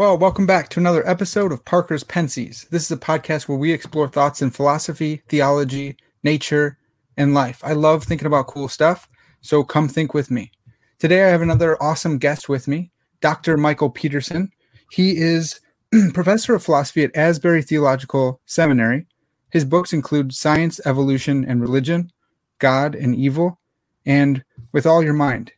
Well, welcome back to another episode of Parker's Pensées. This is a podcast where we explore thoughts in philosophy, theology, nature, and life. I love thinking about cool stuff, so come think with me. Today I have another awesome guest with me, Dr. Michael Peterson. He is professor of philosophy at Asbury Theological Seminary. His books include Science, Evolution, and Religion, God and Evil, and With All Your Mind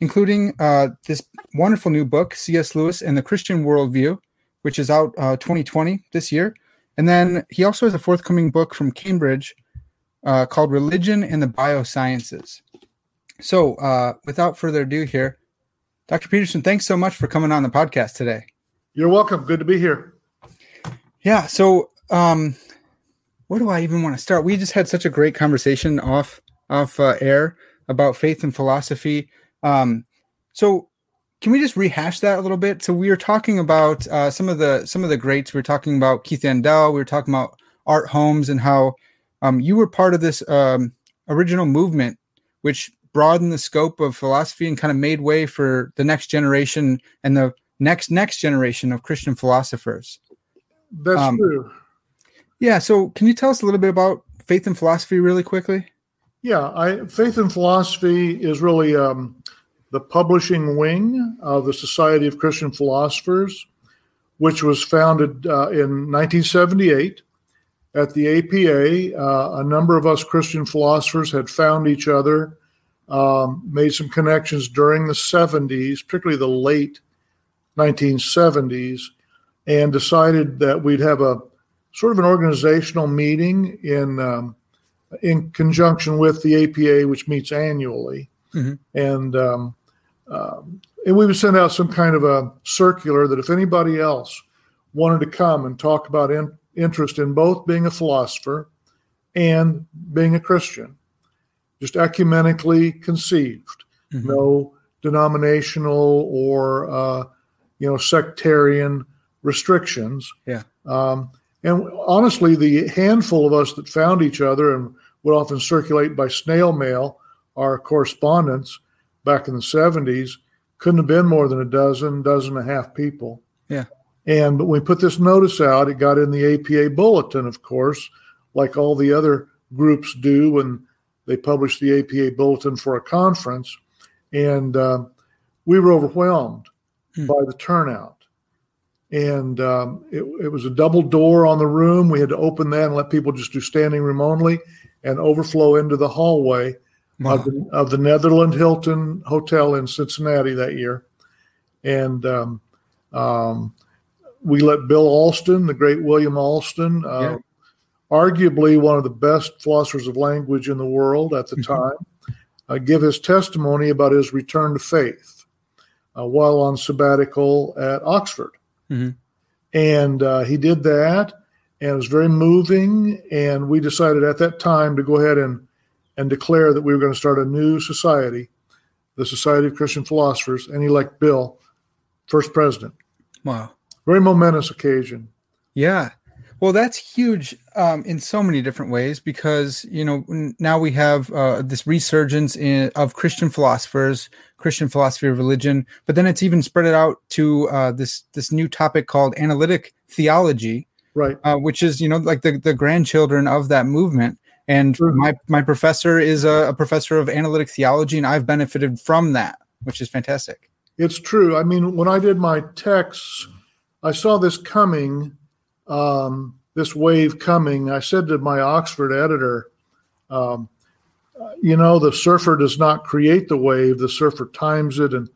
including uh, this wonderful new book, C.S. Lewis and the Christian Worldview, which is out uh, 2020 this year. And then he also has a forthcoming book from Cambridge uh, called Religion and the Biosciences. So, uh, without further ado, here, Dr. Peterson, thanks so much for coming on the podcast today. You're welcome. Good to be here. Yeah. So, um, where do I even want to start? We just had such a great conversation off off uh, air about faith and philosophy. Um, so can we just rehash that a little bit? So we were talking about uh, some of the some of the greats. We were talking about Keith Yandell. We were talking about Art Holmes and how um, you were part of this um, original movement, which broadened the scope of philosophy and kind of made way for the next generation and the next next generation of Christian philosophers. That's um, true. Yeah. So can you tell us a little bit about faith and philosophy really quickly? Yeah, I, faith and philosophy is really um, the publishing wing of the Society of Christian Philosophers, which was founded uh, in 1978 at the APA. Uh, a number of us Christian philosophers had found each other, um, made some connections during the 70s, particularly the late 1970s, and decided that we'd have a sort of an organizational meeting in um, in conjunction with the APA, which meets annually. Mm-hmm. And um, um, and we would send out some kind of a circular that if anybody else wanted to come and talk about in, interest in both being a philosopher and being a Christian, just ecumenically conceived, mm-hmm. no denominational or uh, you know sectarian restrictions. Yeah. Um, and honestly, the handful of us that found each other and would often circulate by snail mail our correspondence back in the 70s couldn't have been more than a dozen, dozen and a half people. Yeah. And we put this notice out. It got in the APA bulletin, of course, like all the other groups do when they publish the APA bulletin for a conference. And uh, we were overwhelmed hmm. by the turnout and um, it, it, was a double door on the room. We had to open that and let people just do standing room only and overflow into the hallway wow. of, the, of the Netherland Hilton Hotel in Cincinnati that year. And um, um, we let Bill Alston, the great William Alston, uh, yeah. arguably one of the best philosophers of language in the world at the mm-hmm. time, uh, give his testimony about his return to faith uh, while on sabbatical at Oxford. Mm-hmm. And uh, he did that, and it was very moving. And we decided at that time to go ahead and and declare that we were going to start a new society, the Society of Christian Philosophers, and elect Bill first president. Wow, very momentous occasion. Yeah. Well, that's huge um, in so many different ways because you know now we have uh, this resurgence in, of Christian philosophers, Christian philosophy of religion, but then it's even spread it out to uh, this this new topic called analytic theology, right? Uh, which is you know like the the grandchildren of that movement. And mm-hmm. my my professor is a, a professor of analytic theology, and I've benefited from that, which is fantastic. It's true. I mean, when I did my texts, I saw this coming um, this wave coming, I said to my Oxford editor, um, you know, the surfer does not create the wave; the surfer times it. And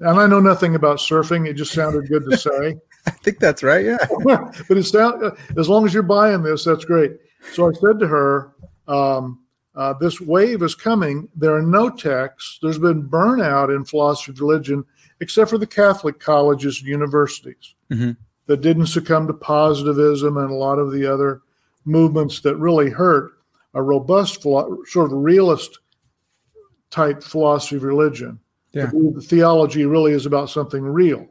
and I know nothing about surfing; it just sounded good to say. I think that's right. Yeah. but it's down. As long as you're buying this, that's great. So I said to her, um, uh, "This wave is coming. There are no texts. There's been burnout in philosophy of religion, except for the Catholic colleges and universities hmm that didn't succumb to positivism and a lot of the other movements that really hurt a robust, sort of realist type philosophy of religion. Yeah. The theology really is about something real,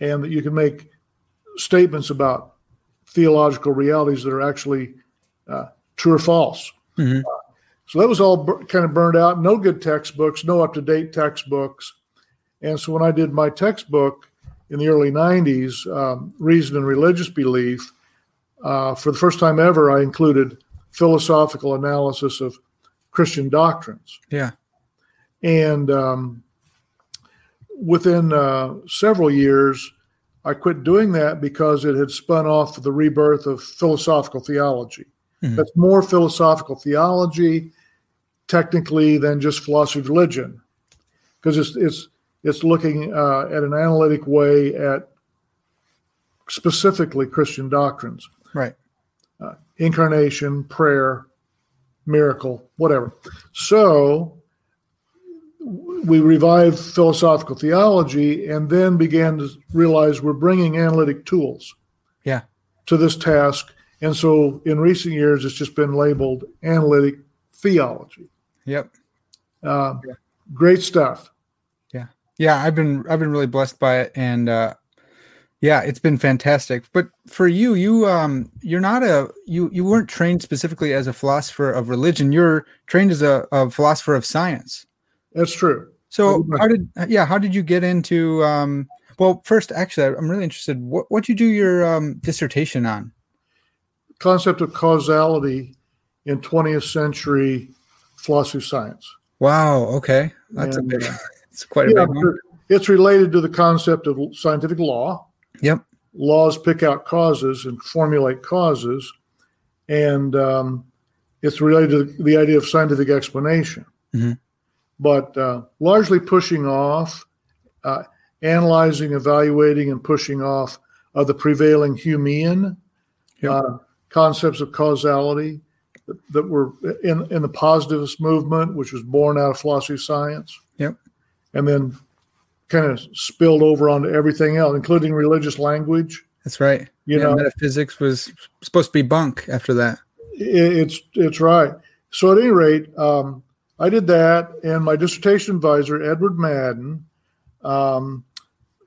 and that you can make statements about theological realities that are actually uh, true or false. Mhm. So that was all bur- kind of burned out. No good textbooks, no up to date textbooks. And so when I did my textbook in the early 90s, um, Reason and Religious Belief, uh, for the first time ever, I included philosophical analysis of Christian doctrines. Yeah. And um, within uh, several years, I quit doing that because it had spun off the rebirth of philosophical theology. Mhm. That's more philosophical theology, technically, than just philosophy of religion, because it's it's it's looking uh, at an analytic way at specifically Christian doctrines Right. incarnation, prayer, miracle, whatever. So we revived philosophical theology and then began to realize we're bringing analytic tools Yeah. to this task. And so in recent years, it's just been labeled analytic theology. Yep. Uh, Great stuff. Yeah, I've been I've been really blessed by it, and uh, yeah, it's been fantastic. But for you, you um you're not a you you weren't trained specifically as a philosopher of religion. You're trained as a, a philosopher of science. That's true. So how did yeah how did you get into um well first actually I'm really interested what what you do your um dissertation on Concept of causality in 20th century philosophy of science. wow okay that's And, a big uh, it's quite a Yeah, big one it's related to the concept of scientific law. yep Laws pick out causes and formulate causes, and um, it's related to the idea of scientific explanation. Mhm. But uh, largely pushing off, uh, analyzing, evaluating, and pushing off of the prevailing Humean Yep. uh, concepts of causality that, that were in, in the positivist movement, which was born out of philosophy of science Yep. And then kind of spilled over onto everything else, including religious language. that's right You yeah, know, metaphysics was supposed to be bunk after that it's it's right. So at any rate, um, I did that, and my dissertation advisor Edward Madden um,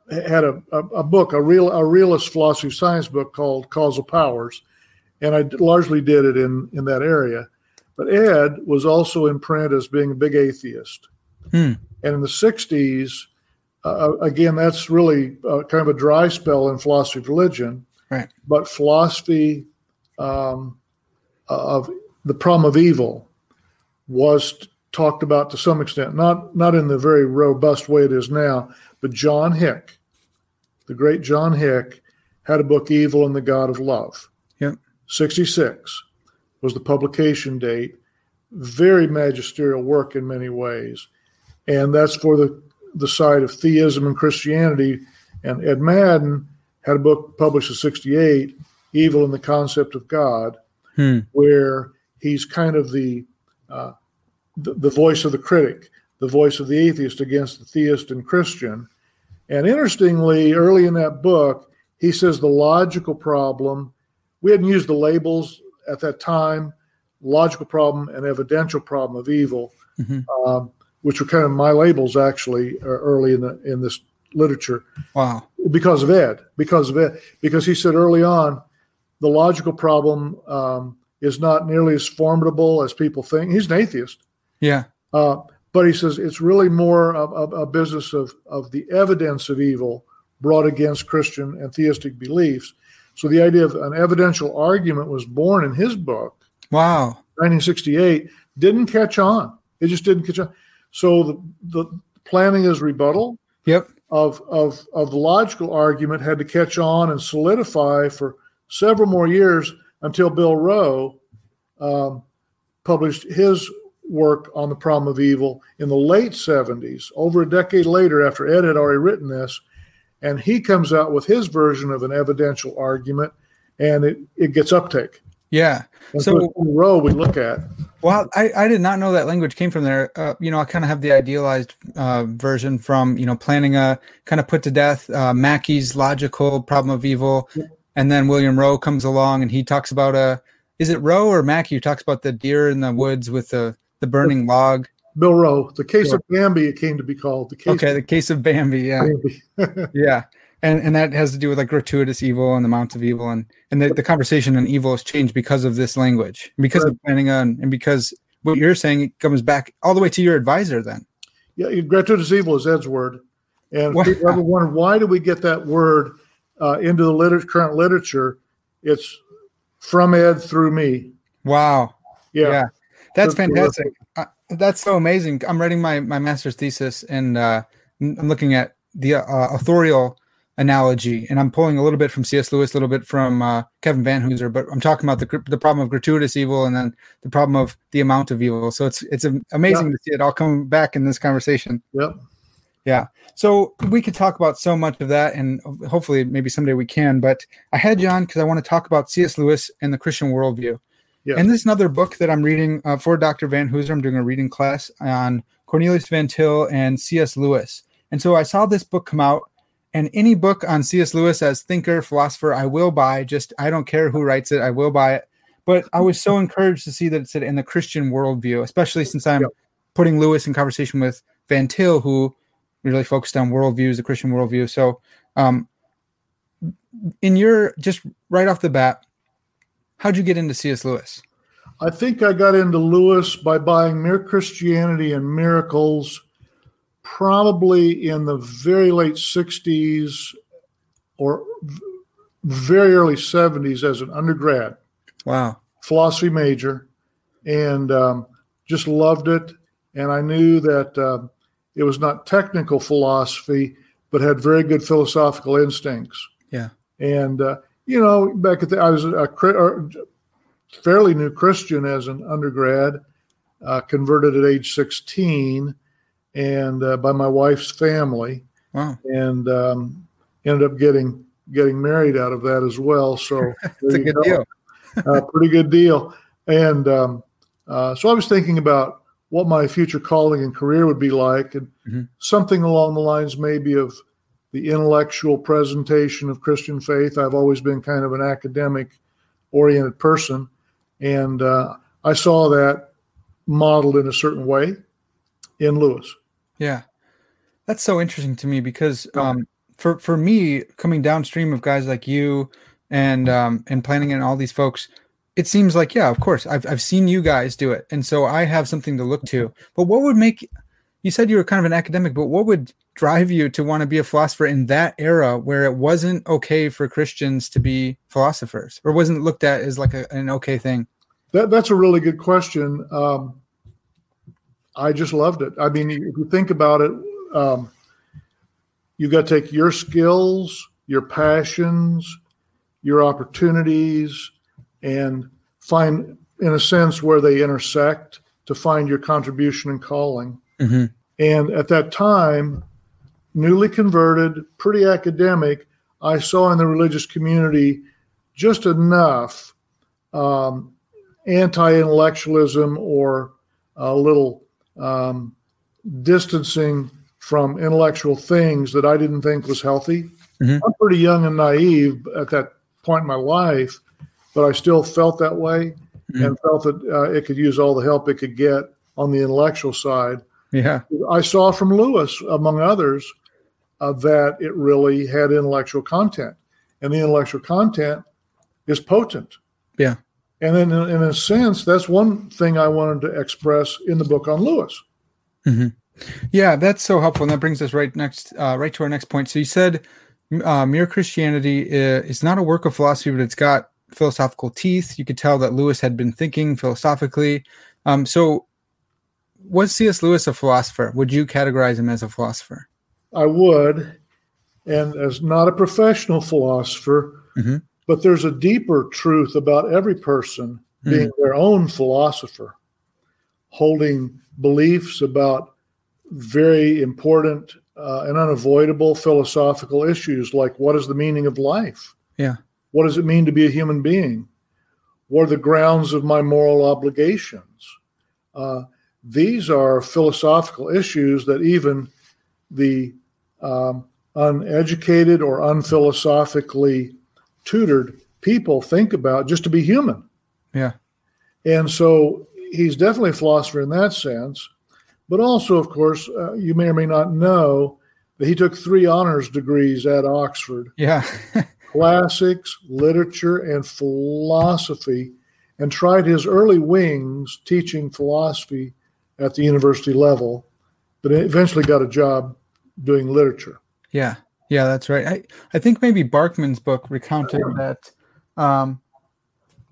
had a, a, a book, a real a realist philosophy of science book called Causal Powers, and I largely did it in in that area. But Ed was also in print as being a big atheist, Hmm. and in the '60s, uh, again, that's really uh, kind of a dry spell in philosophy of religion. Right. But philosophy um, of the problem of evil was talked about to some extent, not not in the very robust way it is now. But John Hick, the great John Hick, had a book, Evil and the God of Love. Yep. 66 was the publication date. Very magisterial work in many ways. And that's for the, the side of theism and Christianity. And Ed Madden had a book published in 68, Evil and the Concept of God, Hmm. where he's kind of the, uh, the the voice of the critic, the voice of the atheist against the theist and Christian. And interestingly, early in that book, he says the logical problem. We hadn't used the labels at that time, logical problem and evidential problem of evil, Mhm. um, which were kind of my labels actually uh, early in the in this literature wow because of Ed, because of Ed, because he said early on, the logical problem um, is not nearly as formidable as people think. He's an atheist, yeah uh, but he says it's really more of, of a business of of the evidence of evil brought against Christian and theistic beliefs. So the idea of an evidential argument was born in his book, wow 1968. Didn't catch on. It just didn't catch on. So the, the Plantinga's rebuttal yep of, of, of the logical argument had to catch on and solidify for several more years until Bill Rowe um, published his work on the problem of evil in the late 70s, over a decade later, after Ed had already written this. And he comes out with his version of an evidential argument, and it, it gets uptake. Yeah. And so, Rowe we look at. Well, I, I did not know that language came from there. Uh, you know, I kind of have the idealized uh, version from, you know, Plantinga kind of put to death uh, Mackie's logical problem of evil. Yeah. And then William Rowe comes along and he talks about a, is it Rowe or Mackie who talks about the deer in the woods with the, the burning log? Bill Rowe, the case of Bambi, it came to be called. The case okay, the case of Bambi. Yeah. Bambi. yeah and and that has to do with like gratuitous evil and the amount of evil. And and the, the conversation on evil has changed because of this language because right. of Plantinga and because what you're saying it comes back all the way to your advisor then. Yeah gratuitous evil is ed's word. And wow. people ever wondered why do we get that word uh, into the liter- current literature? It's from ed through me. Wow. Yeah, yeah. that's fantastic. Uh, that's so amazing. I'm writing my my master's thesis and uh, i'm looking at the uh, authorial analogy, and I'm pulling a little bit from C.S. Lewis, a little bit from uh, Kevin Vanhoozer, but I'm talking about the the problem of gratuitous evil and then the problem of the amount of evil. So it's it's amazing yeah. to see it all come back in this conversation. Yep. Yeah. So we could talk about so much of that, and hopefully maybe someday we can. But I had you on because I want to talk about C.S. Lewis and the Christian worldview. Yeah. And this is another book that I'm reading uh, for Dr. Vanhoozer. I'm doing a reading class on Cornelius Van Til and C.S. Lewis. And so I saw this book come out and any book on C.S. Lewis as thinker, philosopher, I will buy. Just I don't care who writes it, I will buy it. But I was so encouraged to see that it said in the Christian worldview, especially since I'm yep. putting Lewis in conversation with Van Til, who really focused on worldviews, the Christian worldview. So, um, in your just right off the bat, how'd you get into C.S. Lewis? I think I got into Lewis by buying Mere Christianity and Miracles probably in the very late 60s or very early 70s as an undergrad. Wow. Philosophy major and um, just loved it. And I knew that uh, it was not technical philosophy, but had very good philosophical instincts. Yeah. And, uh, you know, back at the, I was a, a fairly new Christian as an undergrad, uh, converted at age 16 and uh, by my wife's family. Wow. And um, ended up getting getting married out of that as well. So it's a good go. deal. uh, pretty good deal. And um, uh, so I was thinking about what my future calling and career would be like, and mm-hmm. something along the lines maybe of the intellectual presentation of Christian faith. I've always been kind of an academic oriented person, and uh, I saw that modeled in a certain way in Lewis. Yeah. That's so interesting to me because um, for for me coming downstream of guys like you and um, and Plantinga and all these folks, it seems like yeah, of course, I've I've seen you guys do it, and so I have something to look to. But what would make you said you were kind of an academic, but what would drive you to want to be a philosopher in that era where it wasn't okay for Christians to be philosophers, or wasn't looked at as like a, an okay thing? That, that's a really good question. Um, I just loved it. I mean, if you think about it, um, you got to take your skills, your passions, your opportunities, and find, in a sense, where they intersect to find your contribution and calling. Mm-hmm. And at that time, newly converted, pretty academic, I saw in the religious community just enough um, anti intellectualism or a little um, distancing from intellectual things that I didn't think was healthy. Mm-hmm. I'm pretty young and naive at that point in my life, but I still felt that way mm-hmm. and felt that uh, it could use all the help it could get on the intellectual side. Yeah. I saw from Lewis, among others, uh, that it really had intellectual content, and the intellectual content is potent. Yeah. And then, in, in, a sense, that's one thing I wanted to express in the book on Lewis. Mm-hmm. Yeah, that's so helpful, and that brings us right next, uh, right to our next point. So you said, uh, "Mere Christianity is not a work of philosophy, but it's got philosophical teeth." You could tell that Lewis had been thinking philosophically. Um, so, was C.S. Lewis a philosopher? Would you categorize him as a philosopher? I would, and as not a professional philosopher, mm-hmm But there's a deeper truth about every person being mm. their own philosopher, holding beliefs about very important uh, and unavoidable philosophical issues like what is the meaning of life? Yeah. What does it mean to be a human being? What are the grounds of my moral obligations? Uh, these are philosophical issues that even the um, uneducated or unphilosophically tutored people think about just to be human. Yeah. And so he's definitely a philosopher in that sense. But also, of course, uh, you may or may not know that he took three honors degrees at Oxford. Yeah. classics, literature, and philosophy, and tried his early wings teaching philosophy at the university level, but eventually got a job doing literature. Yeah, yeah, that's right. I, I think maybe Barkman's book recounted that um,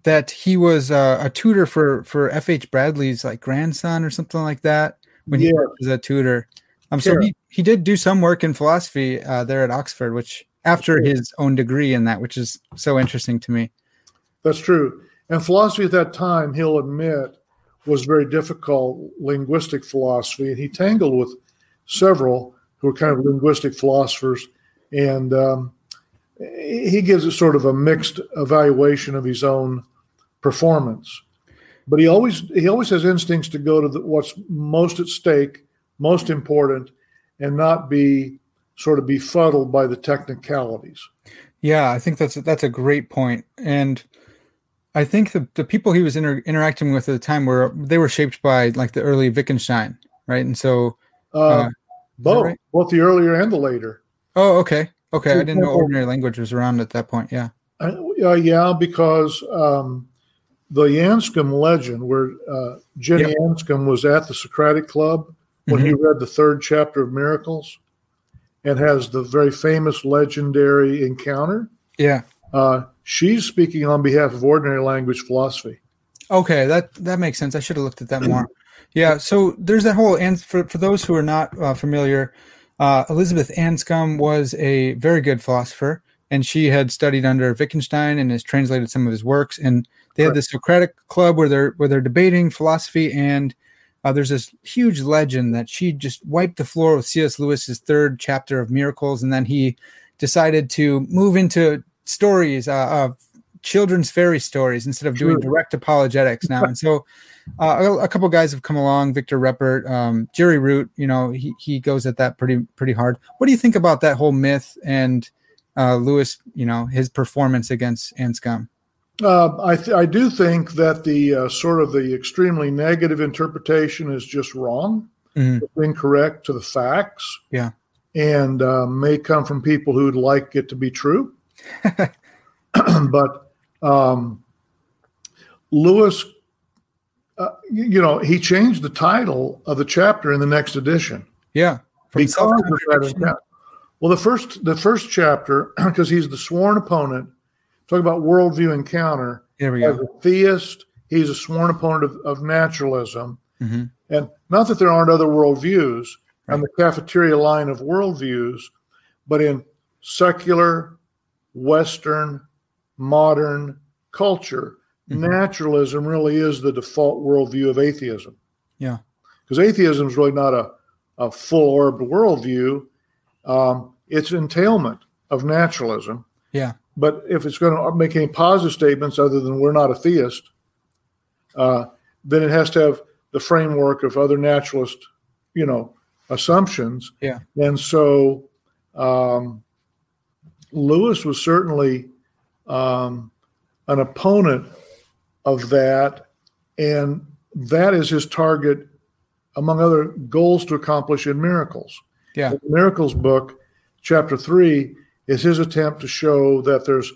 that he was uh, a tutor for for F. H. Bradley's like grandson or something like that when he was a tutor. Um, so he, he did do some work in philosophy uh, there at Oxford, which after his own degree in that, which is so interesting to me. That's true. And philosophy at that time, he'll admit, was very difficult linguistic philosophy, and he tangled with several who were kind of linguistic philosophers, and um, he gives it sort of a mixed evaluation of his own performance. But he always he always has instincts to go to the, what's most at stake, most important, and not be sort of befuddled by the technicalities. Yeah, I think that's that's a great point, and I think the, the people he was inter- interacting with at the time were they were shaped by like the early Wittgenstein, right? And so uh, uh, both, right? both the earlier and the later. Oh, okay, okay. I didn't know ordinary language was around at that point. Yeah. Uh, yeah, because um, the Anscombe legend, where uh, Jenny yep. Anscombe was at the Socratic Club when mm-hmm. he read the third chapter of Miracles, and has the very famous legendary encounter. Yeah. Uh, she's speaking on behalf of ordinary language philosophy. Okay, that that makes sense. I should have looked at that more. Yeah, so there's that whole and for for those who are not uh, familiar, uh, Elizabeth Anscombe was a very good philosopher, and she had studied under Wittgenstein and has translated some of his works. And they had this Socratic club where they're where they're debating philosophy, and uh, there's this huge legend that she just wiped the floor with C.S. Lewis's third chapter of Miracles, and then he decided to move into stories uh, of children's fairy stories instead of doing direct apologetics now. And so uh, a, a, couple guys have come along, Victor Reppert, um, Jerry Root, you know, he, he goes at that pretty, pretty hard. What do you think about that whole myth and uh, Lewis, you know, his performance against Anscombe? Uh, I, th- I do think that the uh, sort of the extremely negative interpretation is just wrong, mm-hmm. incorrect to the facts. Yeah. And uh, may come from people who'd like it to be true. but um, Lewis, uh, you know, he changed the title of the chapter in the next edition. Yeah, because well, the first the first chapter because he's the sworn opponent. Talk about worldview encounter. There we go. A theist, he's a sworn opponent of, of naturalism, mm-hmm. and not that there aren't other worldviews right. on the cafeteria line of worldviews, but in secular, Western, modern culture. Naturalism really is the default worldview of atheism. Yeah. Because atheism is really not a, a full orbed worldview, um, it's entailment of naturalism. Yeah. But if it's going to make any positive statements other than we're not a theist, uh, then it has to have the framework of other naturalist, you know, assumptions. Yeah. And so um, Lewis was certainly um, an opponent of that, and that is his target, among other goals to accomplish in Miracles. Yeah, the Miracles book, chapter three, is his attempt to show that there's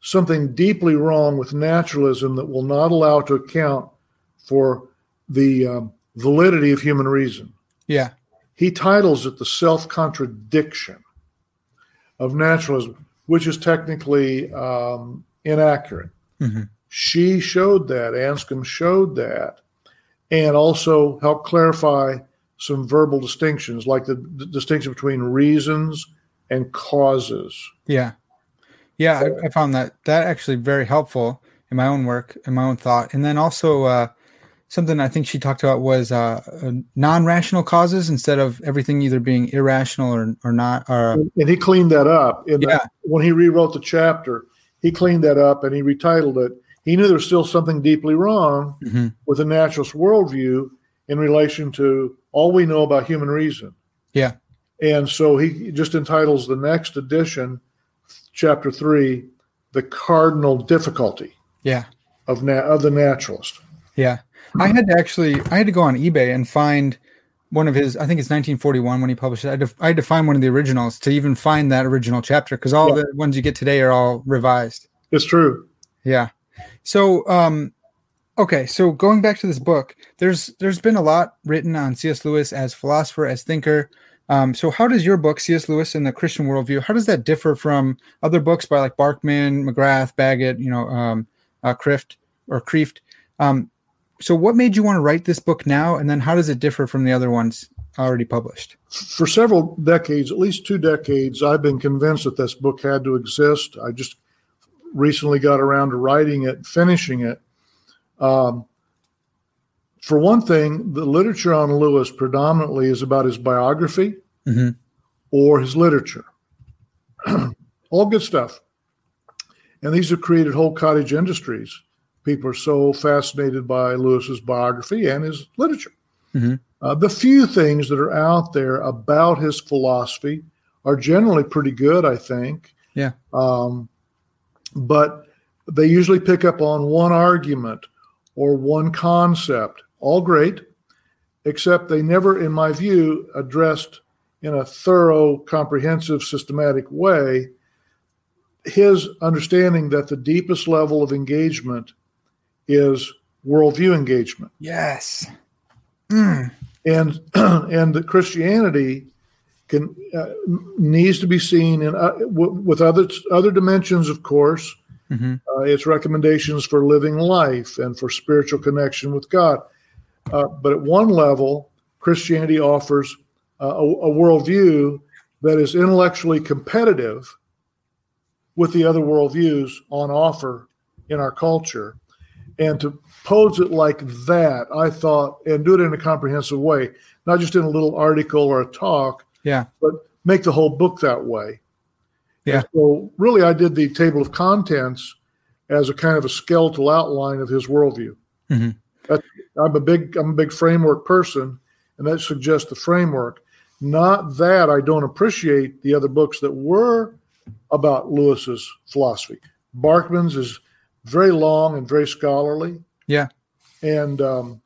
something deeply wrong with naturalism that will not allow to account for the um, validity of human reason. Yeah, he titles it the self contradiction of naturalism which is technically um, inaccurate. Mm-hmm. She showed that, Anscombe showed that, and also helped clarify some verbal distinctions, like the, the distinction between reasons and causes. Yeah. Yeah, I, I, found that that actually very helpful in my own work, in my own thought, and then also uh, something I think she talked about was uh, non-rational causes instead of everything either being irrational or or not. Or, and he cleaned that up. yeah. The, when he rewrote the chapter, he cleaned that up and he retitled it. He knew there's still something deeply wrong mm-hmm. with the naturalist worldview in relation to all we know about human reason. Yeah. And so he just entitles the next edition, chapter three, the cardinal difficulty. Yeah. Of na- of the naturalist. Yeah. I had to actually I had to go on eBay and find one of his I think it's 1941 when he published it. I had to, I had to find one of the originals to even find that original chapter because all yeah. the ones you get today are all revised. It's true. Yeah. So um okay, so going back to this book, there's there's been a lot written on C.S. Lewis as philosopher, as thinker. Um, so how does your book, C.S. Lewis and the Christian Worldview, how does that differ from other books by like Barkman, McGrath, Baggett, you know, um, uh, Krift or Kreeft? Um, so what made you want to write this book now and then how does it differ from the other ones already published for several decades at least two decades i've been convinced that this book had to exist i just recently got around to writing it finishing it um, for one thing the literature on lewis predominantly is about his biography mm-hmm. or his literature all good stuff and these have created whole cottage industries people are so fascinated by Lewis's biography and his literature. Mm-hmm. Uh, the few things that are out there about his philosophy are generally pretty good, I think. Yeah. Um, but they usually pick up on one argument or one concept. All great, except they never, in my view, addressed in a thorough, comprehensive, systematic way his understanding that the deepest level of engagement is worldview engagement. Yes. Mm. And and that Christianity can uh, needs to be seen in uh, w- with other other dimensions, of course. Mm-hmm. Uh, its recommendations for living life and for spiritual connection with God. Uh, but at one level, Christianity offers uh, a, a worldview that is intellectually competitive with the other worldviews on offer in our culture and to pose it like that, I thought, and do it in a comprehensive way, not just in a little article or a talk, yeah, but make the whole book that way. Yeah. And so really, I did the table of contents as a kind of a skeletal outline of his worldview. Mm-hmm. I'm a big I'm a big framework person, and that suggests the framework. Not that I don't appreciate the other books that were about Lewis's philosophy. Barkman's is very long and very scholarly. Yeah. And um,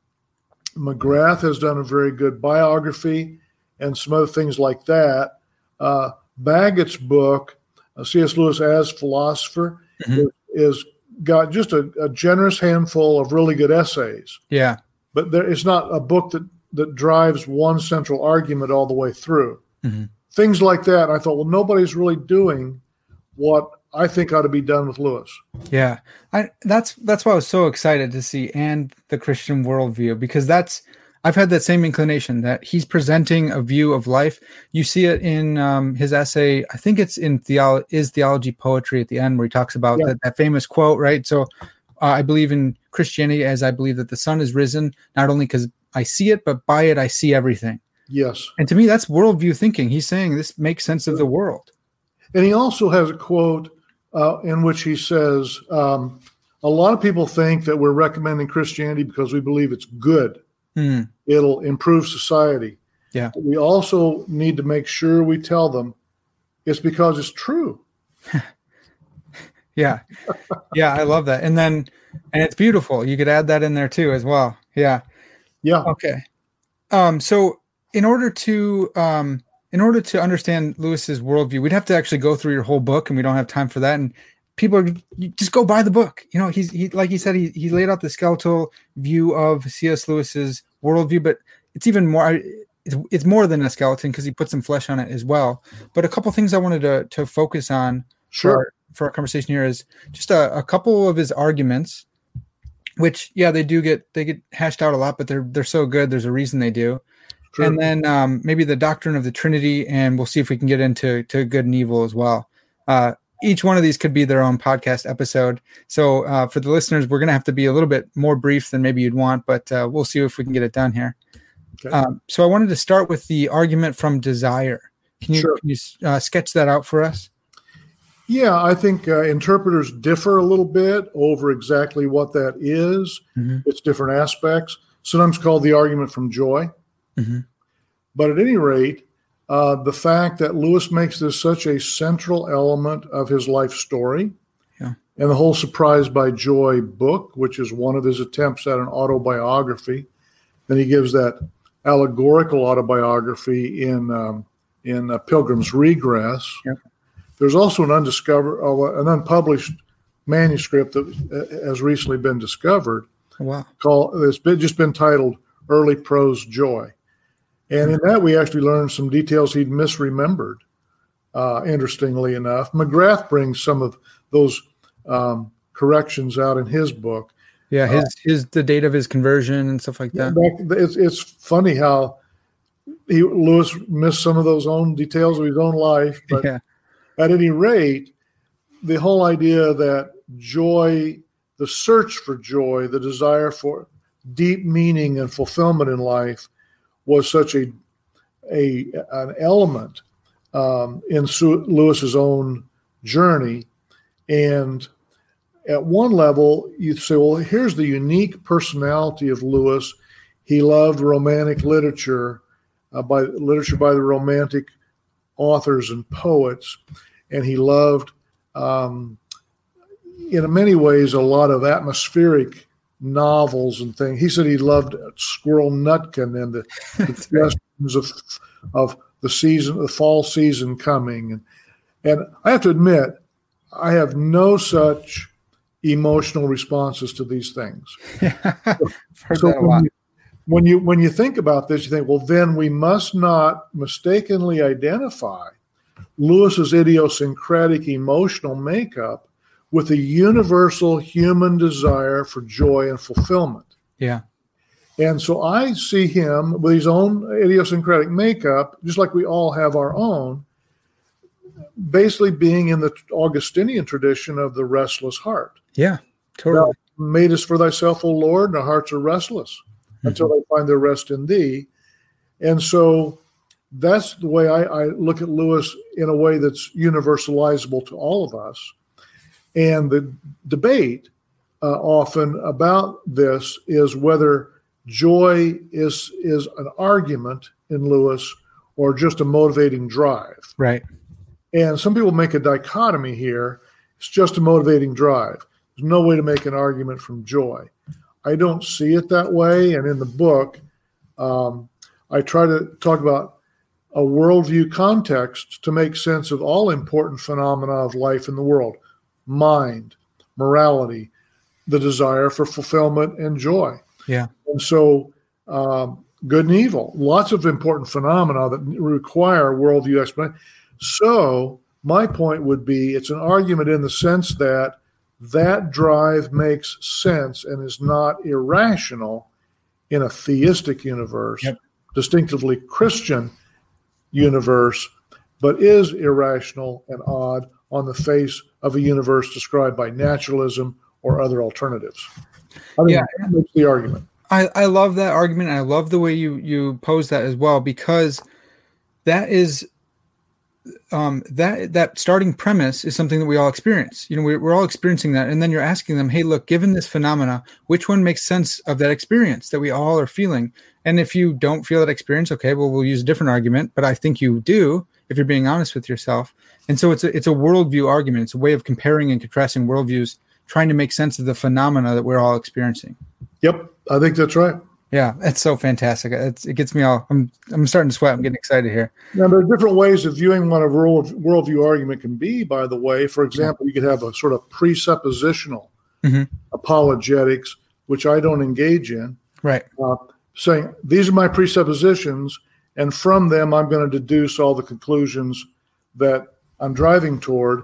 McGrath has done a very good biography and some other things like that. Uh, Baggett's book, uh, C.S. Lewis as Philosopher, mm-hmm. is, is, got just a, a, generous handful of really good essays. Yeah. But there, it's not a book that, that drives one central argument all the way through. Mm-hmm. Things like that. I thought, well, nobody's really doing what I think ought to be done with Lewis. Yeah, I that's that's why I was so excited to see and the Christian worldview because that's I've had that same inclination that he's presenting a view of life. You see it in um, his essay. I think it's in theology is theology poetry at the end where he talks about yeah. that, that famous quote, right? So uh, I believe in Christianity as I believe that the sun is risen, not only because I see it, but by it I see everything. Yes. And to me, that's worldview thinking. He's saying this makes sense of the world. And he also has a quote uh, in which he says, um, A lot of people think that we're recommending Christianity because we believe it's good, mm. it'll improve society. Yeah. But we also need to make sure we tell them it's because it's true. yeah. Yeah, I love that. And then, and it's beautiful. You could add that in there too as well. Yeah. Yeah. Okay. Um, so in order to um, in order to understand Lewis's worldview, we'd have to actually go through your whole book, and we don't have time for that. And people are just go buy the book. You know, he's he like he said he he laid out the skeletal view of C.S. Lewis's worldview, but it's even more. It's, it's more than a skeleton because he put some flesh on it as well. But a couple things I wanted to to focus on sure. for, our, for our conversation here is just a, a couple of his arguments, which yeah they do get they get hashed out a lot, but they're they're so good. There's a reason they do. True. and then um, maybe the doctrine of the Trinity, and we'll see if we can get into to good and evil as well. Uh, each one of these could be their own podcast episode. So uh, for the listeners, we're going to have to be a little bit more brief than maybe you'd want, but uh, we'll see if we can get it done here. Okay. Um, so I wanted to start with the argument from desire. Can you, sure. can you uh, sketch that out for us? Yeah, I think uh, interpreters differ a little bit over exactly what that is. Mm-hmm. It's different aspects. Sometimes called the argument from joy. Mm-hmm. But at any rate, uh, the fact that Lewis makes this such a central element of his life story, yeah. and the whole Surprise by Joy book, which is one of his attempts at an autobiography, then he gives that allegorical autobiography in um, in uh, Pilgrim's Regress. Yeah. There's also an undiscovered, uh, an unpublished manuscript that uh, has recently been discovered. Wow! Called it's been just been titled "Early Prose Joy." And in that, we actually learned some details he'd misremembered. Uh, interestingly enough, McGrath brings some of those um, corrections out in his book. Yeah, his uh, his the date of his conversion and stuff like that. It's it's funny how he Lewis missed some of those own details of his own life, but yeah. at any rate, the whole idea that joy, the search for joy, the desire for deep meaning and fulfillment in life was such a a an element um, in Su- Lewis's own journey, and at one level you say, well, here's the unique personality of Lewis. He loved romantic literature, uh, by literature by the romantic authors and poets, and he loved, um, in many ways, a lot of atmospheric novels and things. He said he loved Squirrel Nutkin and the, the of of the season, the fall season coming, and and I have to admit, I have no such emotional responses to these things. so when you, when you when you think about this, you think, well, then we must not mistakenly identify Lewis's idiosyncratic emotional makeup with a universal human desire for joy and fulfillment. Yeah. And so I see him with his own idiosyncratic makeup, just like we all have our own, basically being in the Augustinian tradition of the restless heart. Yeah, totally. Thou made us for thyself, O Lord, and our hearts are restless mm-hmm. until they find their rest in thee. And so that's the way I, I look at Lewis in a way that's universalizable to all of us. And the debate uh, often about this is whether joy is is an argument in Lewis or just a motivating drive. Right. And some people make a dichotomy here. It's just a motivating drive. There's no way to make an argument from joy. I don't see it that way. And in the book, um, I try to talk about a worldview context to make sense of all important phenomena of life in the world mind, morality, the desire for fulfillment and joy. Yeah. And so, um, good and evil, lots of important phenomena that require worldview explanation. So, my point would be it's an argument in the sense that that drive makes sense and is not irrational in a theistic universe, yep. distinctively Christian universe, but is irrational and odd on the face of a universe described by naturalism or other alternatives. I mean, yeah, that's the argument. I, I love that argument. I love the way you you pose that as well because that is um, that that starting premise is something that we all experience. You know, we're, we're all experiencing that, and then you're asking them, "Hey, look, given this phenomena, which one makes sense of that experience that we all are feeling?" And if you don't feel that experience, okay, well, we'll use a different argument. But I think you do if you're being honest with yourself. And so it's a, it's a worldview argument. It's a way of comparing and contrasting worldviews, trying to make sense of the phenomena that we're all experiencing. Yep, I think that's right. Yeah, it's so fantastic. It's, it gets me all. I'm I'm starting to sweat. I'm getting excited here. Now there are different ways of viewing what a world worldview argument can be. By the way, for example, you could have a sort of presuppositional mm-hmm. apologetics, which I don't engage in. Right. Uh, saying these are my presuppositions, and from them I'm going to deduce all the conclusions that I'm driving toward.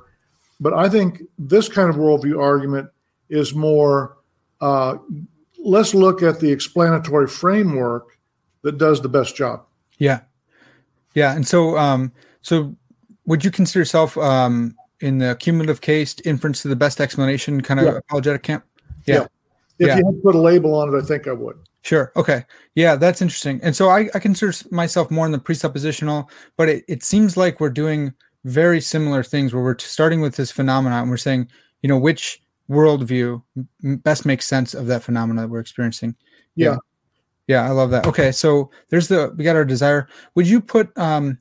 But I think this kind of worldview argument is more uh, let's look at the explanatory framework that does the best job. Yeah. Yeah. And so, um, so would you consider yourself um, in the cumulative case inference to the best explanation kind of Yeah. apologetic camp. Yeah. Yeah. If Yeah. you had to put a label on it, I think I would. Sure. Okay. Yeah, that's interesting. And so I, I consider myself more in the presuppositional, but it, it seems like we're doing very similar things where we're starting with this phenomenon and we're saying, you know, which worldview best makes sense of that phenomena that we're experiencing. Yeah. Yeah, I love that. Okay, so there's the we got our desire. Would you put um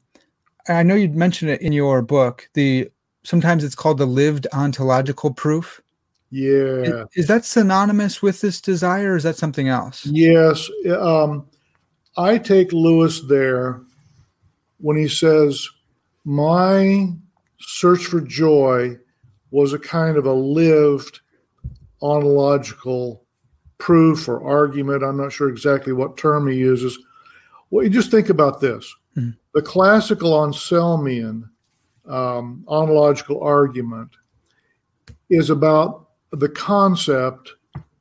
I know you'd mentioned it in your book, the sometimes it's called the lived ontological proof. Yeah. Is, that synonymous with this desire or is that something else? Yes. Um, I take Lewis there when he says, My search for joy was a kind of a lived ontological proof or argument. I'm not sure exactly what term he uses. Well, you just think about this Mhm. the classical Anselmian um, ontological argument is about the concept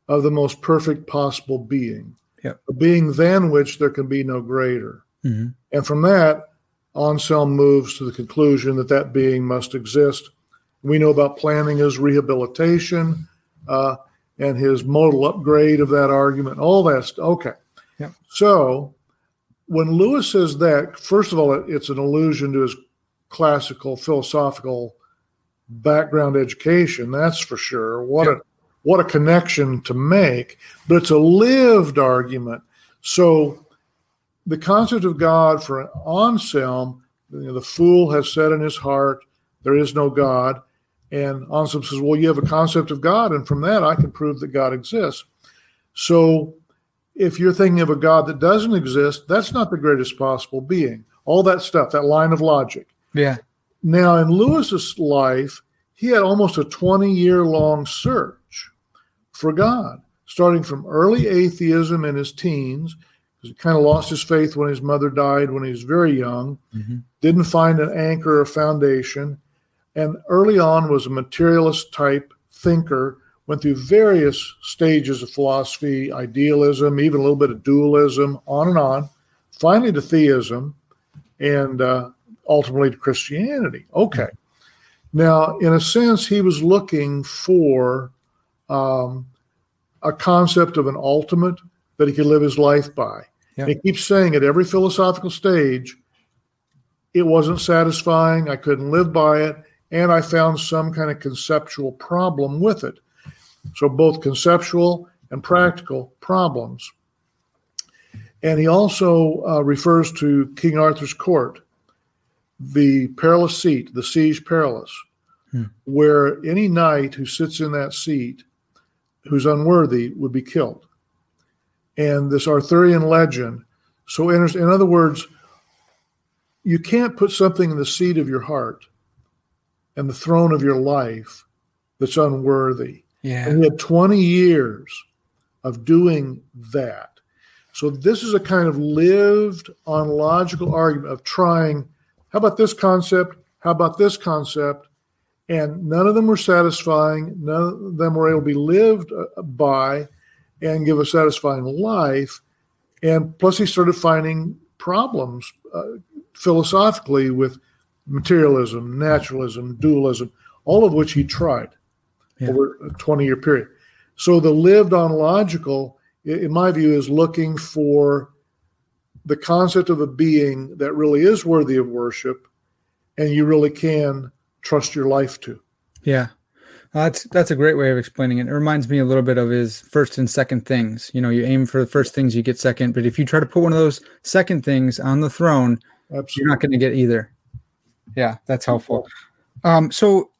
of the most perfect possible being, Yep. a being than which there can be no greater. Mhm. And from that, Anselm moves to the conclusion that that being must exist. We know about Plantinga's rehabilitation uh, and his modal upgrade of that argument, all that stuff. Okay. Yep. So when Lewis says that, first of all, it- it's an allusion to his classical philosophical background education. That's for sure. What a what a connection to make, but it's a lived argument. So the concept of God for Anselm, you know, the fool has said in his heart, there is no God. And Anselm says, well, you have a concept of God, and from that I can prove that God exists. So if you're thinking of a God that doesn't exist, that's not the greatest possible being. All that stuff, that line of logic. Yeah. Now, in Lewis's life, he had almost a 20 year long search for God, starting from early atheism in his teens, because he kind of lost his faith when his mother died when he was very young, Mhm. didn't find an anchor or foundation, and early on was a materialist type thinker, went through various stages of philosophy, idealism, even a little bit of dualism, on and on, finally to theism, and uh, ultimately to Christianity. Okay. Now, in a sense, he was looking for um, a concept of an ultimate that he could live his life by. Yeah. And he keeps saying at every philosophical stage, it wasn't satisfying. I couldn't live by it. And I found some kind of conceptual problem with it. So, both conceptual and practical problems. And he also uh, refers to King Arthur's court, the perilous seat, the siege perilous, Hmm. where any knight who sits in that seat who's unworthy would be killed. And this Arthurian legend so enters, in other words, you can't put something in the seat of your heart and the throne of your life that's unworthy. Yeah. And he had 20 years of doing that. So this is a kind of lived ontological argument of trying, how about this concept? How about this concept? And none of them were satisfying. None of them were able to be lived uh, by and give a satisfying life. And plus, he started finding problems uh, philosophically with materialism, naturalism, dualism, all of which he tried Yeah. over a 20 year period. So the lived ontological, in my view, is looking for the concept of a being that really is worthy of worship and you really can trust your life to. Yeah. Uh, That's that's a great way of explaining it. It reminds me a little bit of his first and second things. You know, you aim for the first things, you get second. But if you try to put one of those second things on the throne, you're not going to get either. Yeah, that's helpful. Um, so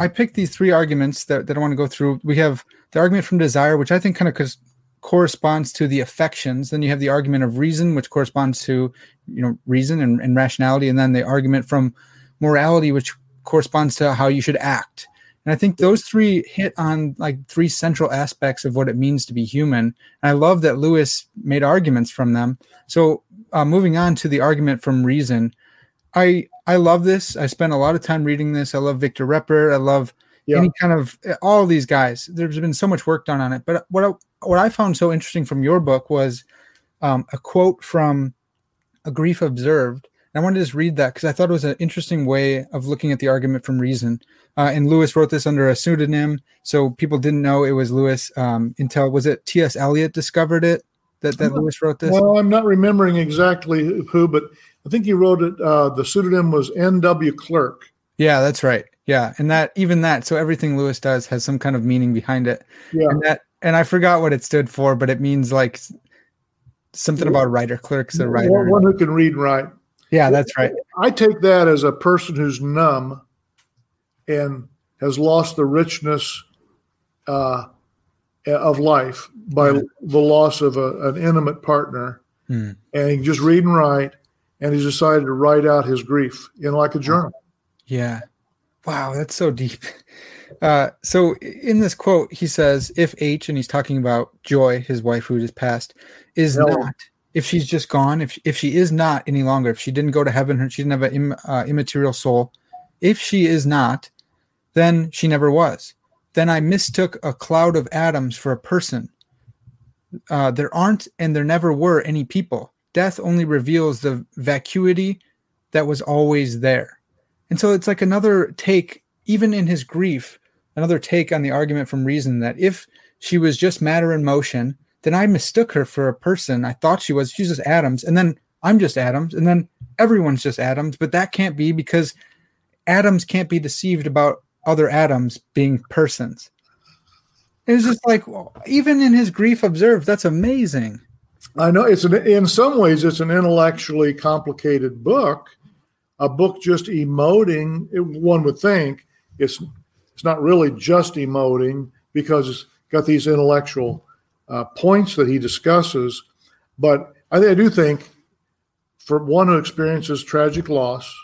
I picked these three arguments that, that I want to go through. We have the argument from desire, which I think kind of cos- corresponds to the affections. Then you have the argument of reason, which corresponds to you know reason and, and rationality, and then the argument from morality, which corresponds to how you should act. And I think those three hit on like three central aspects of what it means to be human. And I love that Lewis made arguments from them. So uh, moving on to the argument from reason, I I love this. I spent a lot of time reading this. I love Victor Reppert. I love Yeah. any kind of all of these guys. There's been so much work done on it. But what I, what I found so interesting from your book was um, a quote from a grief observed. I wanted to just read that because I thought it was an interesting way of looking at the argument from reason. Uh, and Lewis wrote this under a pseudonym, so people didn't know it was Lewis um, until was it T.S. Eliot discovered it that that Lewis wrote this. Well, I'm not remembering exactly who, but I think he wrote it. Uh, the pseudonym was N.W. Clerk. Yeah, that's right. Yeah, and that even that, so everything Lewis does has some kind of meaning behind it. Yeah, and that, and I forgot what it stood for, but it means like something about writer. Clerk's a writer. One who can read and write. Yeah, that's right. I take that as a person who's numb and has lost the richness uh, of life by yeah. the loss of a, an intimate partner, hmm. and he just read and write, and he's decided to write out his grief in like a journal. Yeah, wow, that's so deep. Uh, so in this quote, he says, "If H, and he's talking about Joy, his wife who just passed, is not." If she's just gone, if if she is not any longer, if she didn't go to heaven, she didn't have an Im, uh, immaterial soul. If she is not, then she never was. Then I mistook a cloud of atoms for a person. Uh, there aren't and there never were any people. Death only reveals the vacuity that was always there. And so it's like another take, even in his grief, another take on the argument from reason that if she was just matter in motion, then I mistook her for a person. I thought she was. She's just atoms. And then I'm just atoms. And then everyone's just atoms. But that can't be because atoms can't be deceived about other atoms being persons. It was just like, even in his grief observed, that's amazing. I know it's an, in some ways it's an intellectually complicated book, a book just emoting. One would think it's it's not really just emoting because it's got these intellectual uh, points that he discusses. But I, I do think for one who experiences tragic loss,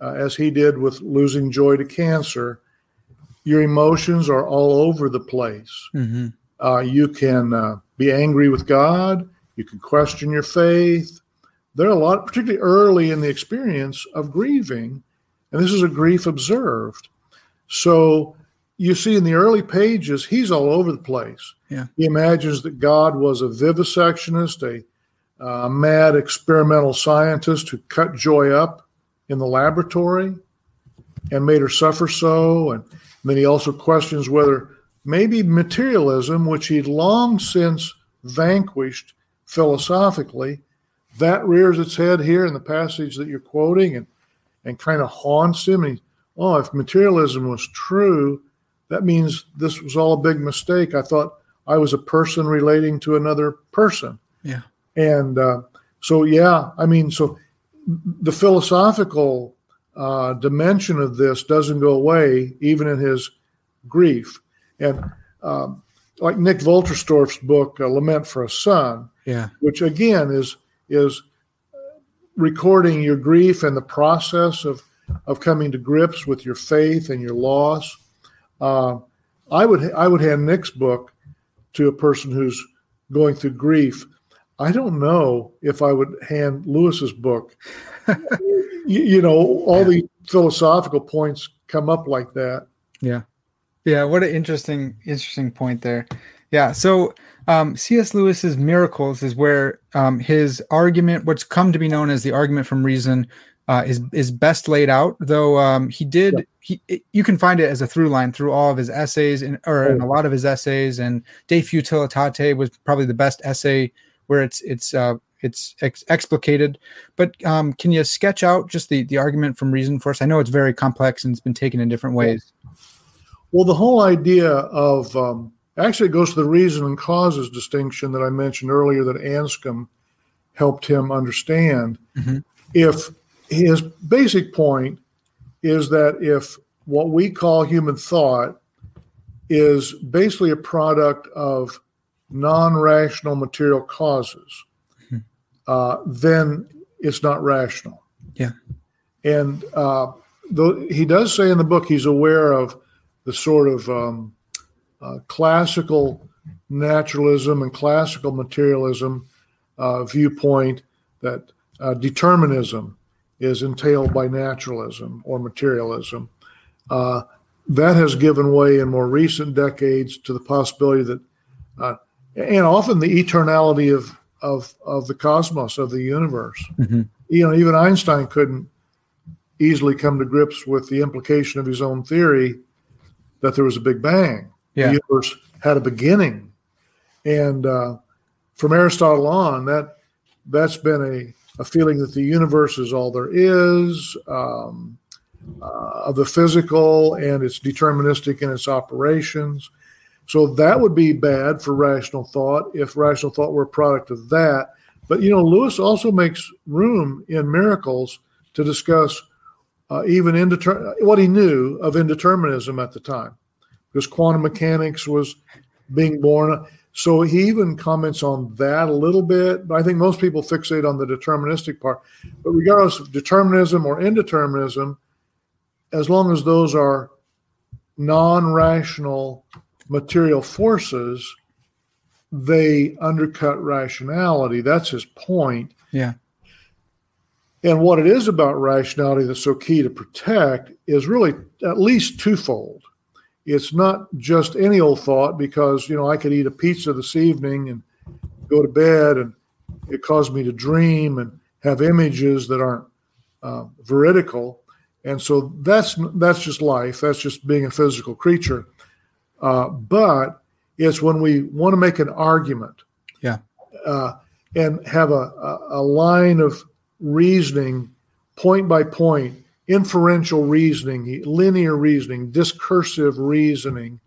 uh, as he did with losing joy to cancer, your emotions are all over the place. Mm-hmm. Uh, you can uh, be angry with God. You can question your faith. There are a lot, particularly early in the experience of grieving, and this is a grief observed. So you see in the early pages, he's all over the place. Yeah. He imagines that God was a vivisectionist, a uh, mad experimental scientist who cut joy up in the laboratory and made her suffer so. And then he also questions whether maybe materialism, which he'd long since vanquished philosophically, that rears its head here in the passage that you're quoting and, and kind of haunts him. And he, oh, if materialism was true, that means this was all a big mistake. I thought I was a person relating to another person. Yeah. And uh, so, yeah, I mean, so the philosophical uh, dimension of this doesn't go away even in his grief. And um, like Nick Wolterstorff's book, uh, Lament for a Son, yeah, which again is is recording your grief and the process of of coming to grips with your faith and your loss. Uh, I would I would hand Nick's book to a person who's going through grief. I don't know if I would hand Lewis's book. you, you, know, all yeah. the philosophical points come up like that. Yeah, yeah. What an interesting interesting point there. Yeah. So um, C.S. Lewis's Miracles is where um, his argument, what's come to be known as the argument from reason, uh, is is best laid out. Though um, he did, yeah. he it, you can find it as a through line through all of his essays and or in a lot of his essays. And De Futilitate was probably the best essay where it's it's uh, it's ex- explicated. But um, can you sketch out just the the argument from reason for us? I know it's very complex and it's been taken in different ways. Well, the whole idea of um, actually it goes to the reason and causes distinction that I mentioned earlier that Anscombe helped him understand. Mm-hmm. If his basic point is that if what we call human thought is basically a product of non-rational material causes, hmm. uh, then it's not rational. Yeah. And uh, though he does say in the book he's aware of the sort of um, uh, classical naturalism and classical materialism uh, viewpoint that uh, determinism is entailed by naturalism or materialism. Uh, that has given way in more recent decades to the possibility that uh, and often the eternality of of of the cosmos of the universe mm-hmm. you know, even Einstein couldn't easily come to grips with the implication of his own theory that there was a Big Bang. Yeah. The universe had a beginning, and uh, from Aristotle on, that that's been a, feeling that the universe is all there is um, uh, of the physical, and it's deterministic in its operations. So that would be bad for rational thought if rational thought were a product of that. But you know, Lewis also makes room in miracles to discuss uh, even indeter- what he knew of indeterminism at the time, because quantum mechanics was being born. So he even comments on that a little bit. But I think most people fixate on the deterministic part. But regardless of determinism or indeterminism, as long as those are non-rational material forces, they undercut rationality. That's his point. Yeah. And what it is about rationality that's so key to protect is really at least twofold. It's not just any old thought because, you know, I could eat a pizza this evening and go to bed and it caused me to dream and have images that aren't uh, veridical. And so that's that's just life. That's just being a physical creature. Uh, but it's when we want to make an argument, yeah, uh, and have a, a, a line of reasoning, point by point, inferential reasoning, linear reasoning, discursive reasoning.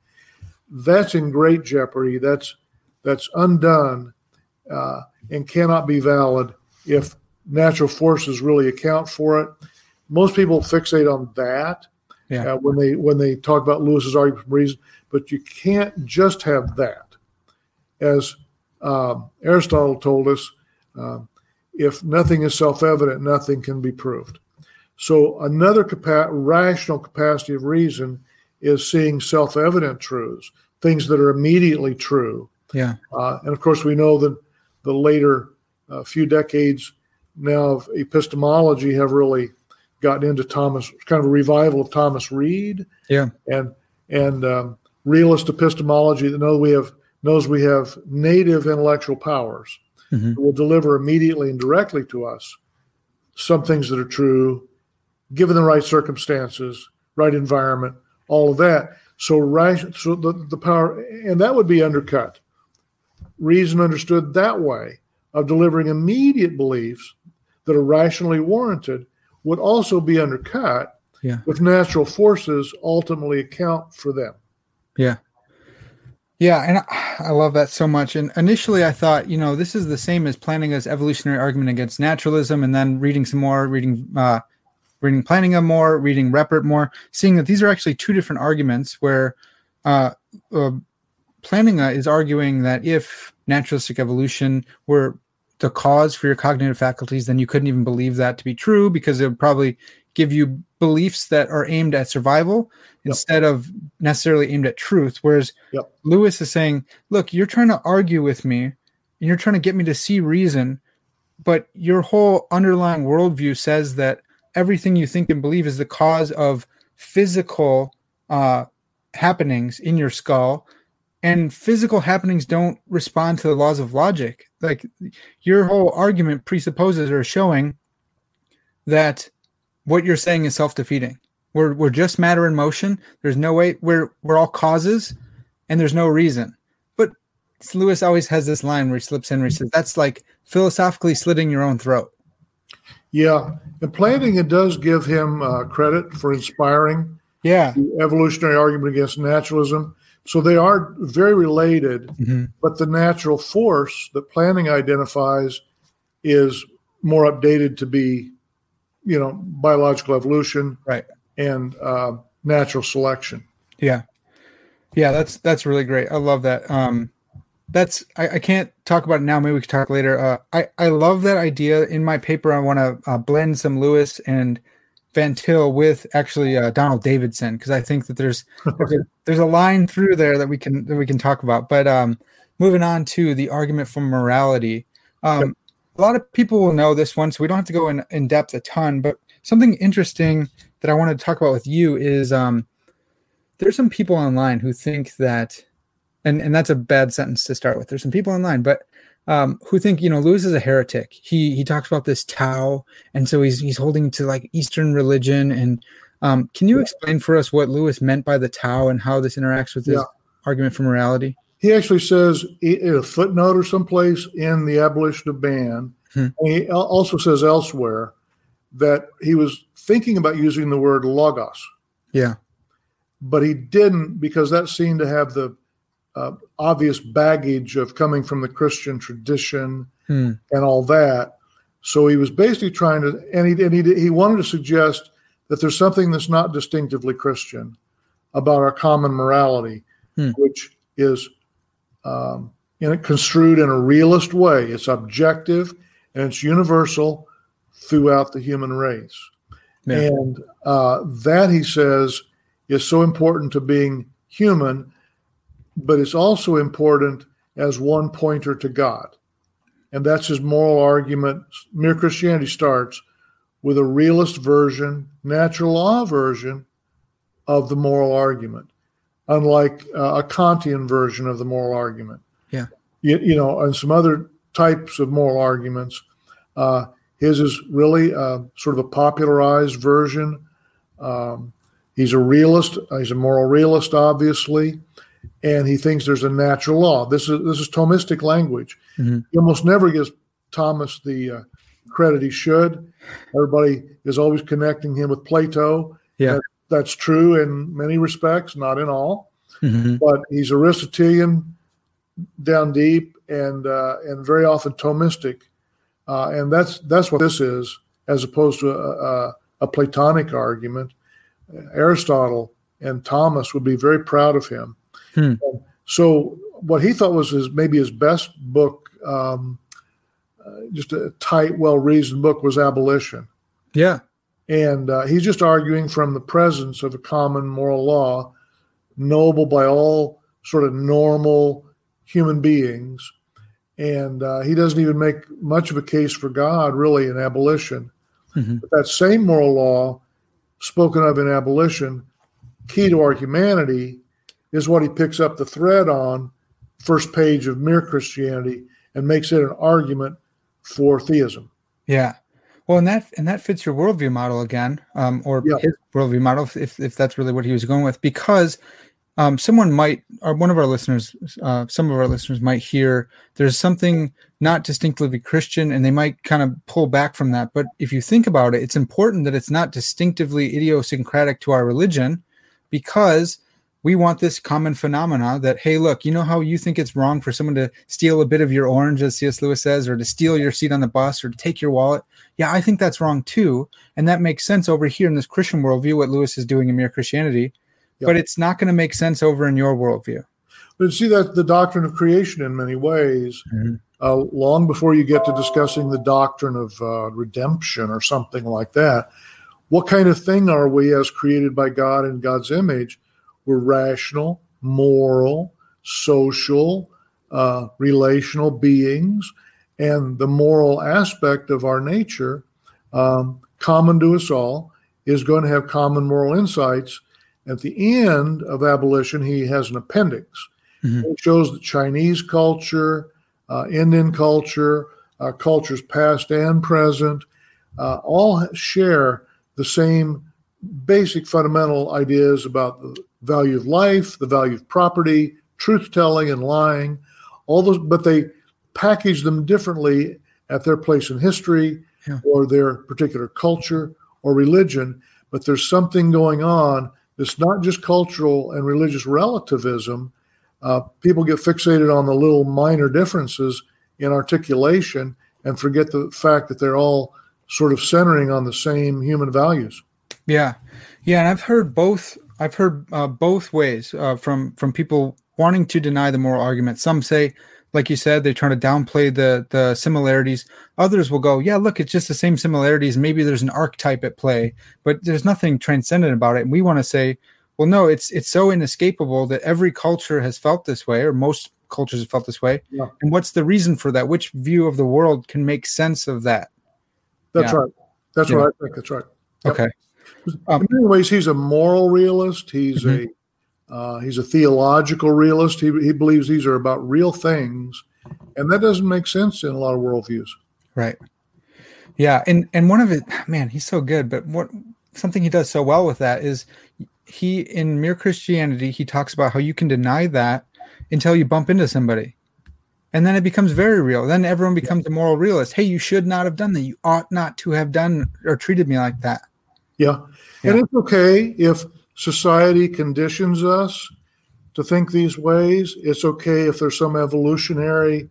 That's in great jeopardy. That's that's undone uh, and cannot be valid if natural forces really account for it. Most people fixate on that yeah. uh, when they when they talk about Lewis's argument from reason, but you can't just have that. As uh, Aristotle told us, uh, if nothing is self-evident, nothing can be proved. So another capa- rational capacity of reason is seeing self-evident truths, things that are immediately true. Yeah. Uh, and of course, we know that the later uh, few decades now of epistemology have really gotten into Thomas, kind of a revival of Thomas Reid. Yeah. And and um, realist epistemology that knows we have knows we have native intellectual powers mm-hmm. that will deliver immediately and directly to us some things that are true, given the right circumstances, right environment, all of that. So right, so the, the power, and that would be undercut. Reason understood that way of delivering immediate beliefs that are rationally warranted would also be undercut yeah. if natural forces ultimately account for them. Yeah. Yeah, and I love that so much. And initially, I thought, you know, this is the same as Plantinga's evolutionary argument against naturalism, and then reading some more, reading, uh, reading Plantinga more, reading Reppert more, seeing that these are actually two different arguments. Where uh, uh, is arguing that if naturalistic evolution were the cause for your cognitive faculties, then you couldn't even believe that to be true because it would probably give you beliefs that are aimed at survival Yep. instead of necessarily aimed at truth. Whereas Yep. Lewis is saying, look, you're trying to argue with me and you're trying to get me to see reason, but your whole underlying worldview says that everything you think and believe is the cause of physical uh, happenings in your skull. And physical happenings don't respond to the laws of logic. Like your whole argument presupposes or showing that what you're saying is self-defeating. We're we're just matter in motion. There's no way we're we're all causes, and there's no reason. But Lewis always has this line where he slips in where he says that's like philosophically slitting your own throat. Yeah, and Plantinga does give him uh, credit for inspiring Yeah. the evolutionary argument against naturalism. So they are very related, Mhm. but the natural force that Plantinga identifies is more updated to be, you know, biological evolution Right. and uh, natural selection. Yeah. Yeah, that's that's really great. I love that. Um that's I, I can't talk about it now. Maybe we can talk later. Uh, I I love that idea. In my paper, I want to uh, blend some Lewis and Van Til with actually uh, Donald Davidson because I think that there's there's a, there's a line through there that we can that we can talk about. But um, moving on to the argument for morality, um, a lot of people will know this one, so we don't have to go in in depth a ton. But something interesting that I wanted to talk about with you is um, there's some people online who think that and and that's a bad sentence to start with there's some people online but um, who think you know Lewis is a heretic. He he talks about this Tao, and so he's he's holding to like Eastern religion. And um, can you explain for us what Lewis meant by the Tao and how this interacts with his Yeah. argument for morality? He actually says in a footnote or someplace in the abolition of Man, Hmm. and he also says elsewhere that he was thinking about using the word logos, Yeah. but he didn't because that seemed to have the uh, obvious baggage of coming from the Christian tradition Hmm. and all that. So he was basically trying to, and he and he, he wanted to suggest that there's something that's not distinctively Christian about our common morality, Hmm. which is um, in a, construed in a realist way. It's objective and it's universal throughout the human race. Yeah. And uh, that, he says, is so important to being human, but it's also important as one pointer to God. And that's his moral argument. Mere Christianity starts with a realist version, natural law version of the moral argument, unlike uh, a Kantian version of the moral argument. Yeah. You, you know, and some other types of moral arguments. Uh, his is really uh, sort of a popularized version. Um, he's a realist. He's a moral realist, obviously, and he thinks there's a natural law. This is this is Thomistic language. Mhm. He almost never gives Thomas the uh, credit he should. Everybody is always connecting him with Plato. Yeah. That- that's true in many respects, not in all. Mhm. But he's Aristotelian down deep and uh, and very often Thomistic, uh, and that's that's what this is, as opposed to a, a, a Platonic argument. Aristotle and Thomas would be very proud of him. Hmm. So what he thought was his maybe his best book, um, uh, just a tight, well reasoned book, was Abolition. Yeah. And uh, he's just arguing from the presence of a common moral law, knowable by all sort of normal human beings. And uh, he doesn't even make much of a case for God, really, in abolition. Mhm. But that same moral law, spoken of in abolition, key to our humanity, is what he picks up the thread on, first page of Mere Christianity, and makes it an argument for theism. Yeah. Well, and that and that fits your worldview model again, um, or Yeah. his worldview model, if if that's really what he was going with, because um, someone might, or one of our listeners, uh, some of our listeners might hear there's something not distinctively Christian, and they might kind of pull back from that. But if you think about it, it's important that it's not distinctively idiosyncratic to our religion, because we want this common phenomena that hey look you know how you think it's wrong for someone to steal a bit of your orange as cs lewis says or to steal your seat on the bus or to take your wallet yeah i think that's wrong too and that makes sense over here in this christian worldview what lewis is doing in mere christianity Yeah. but it's not going to make sense over in your worldview But see, that's the doctrine of creation in many ways. Mhm. Uh, long before you get to discussing the doctrine of uh, redemption or something like that, what kind of thing are we as created by God in God's image? We're rational, moral, social, uh, relational beings, and the moral aspect of our nature, um, common to us all, is going to have common moral insights. At the end of abolition, he has an appendix. It shows that Chinese culture, uh, Indian culture, uh, cultures past and present, uh, all share the same basic fundamental ideas about the value of life, the value of property, truth telling and lying, all those, but they package them differently at their place in history Yeah. or their particular culture or religion. But there's something going on that's not just cultural and religious relativism. Uh, people get fixated on the little minor differences in articulation and forget the fact that they're all sort of centering on the same human values. Yeah, yeah, and I've heard both. I've heard uh, both ways uh, from from people wanting to deny the moral argument. Some say, like you said, they try to downplay the the similarities. Others will go, yeah, look, it's just the same similarities. Maybe there's an archetype at play, but there's nothing transcendent about it. And we want to say, well, no, it's it's so inescapable that every culture has felt this way, or most cultures have felt this way. Yeah. And what's the reason for that? Which view of the world can make sense of that? That's Yeah. right. That's Yeah. what I think. That's right. Yep. Okay. Um, in many ways, he's a moral realist. He's Mhm. a uh, he's a theological realist. He he believes these are about real things, And that doesn't make sense in a lot of worldviews. Right. Yeah, and and one of it, man, he's so good. But what something he does so well with that is he in Mere Christianity he talks about how you can deny that until you bump into somebody, and then it becomes very real. Then everyone becomes a moral realist. Hey, you should not have done that. You ought not to have done or treated me like that. Yeah, yeah. and it's okay if society conditions us to think these ways. It's okay if there's some evolutionary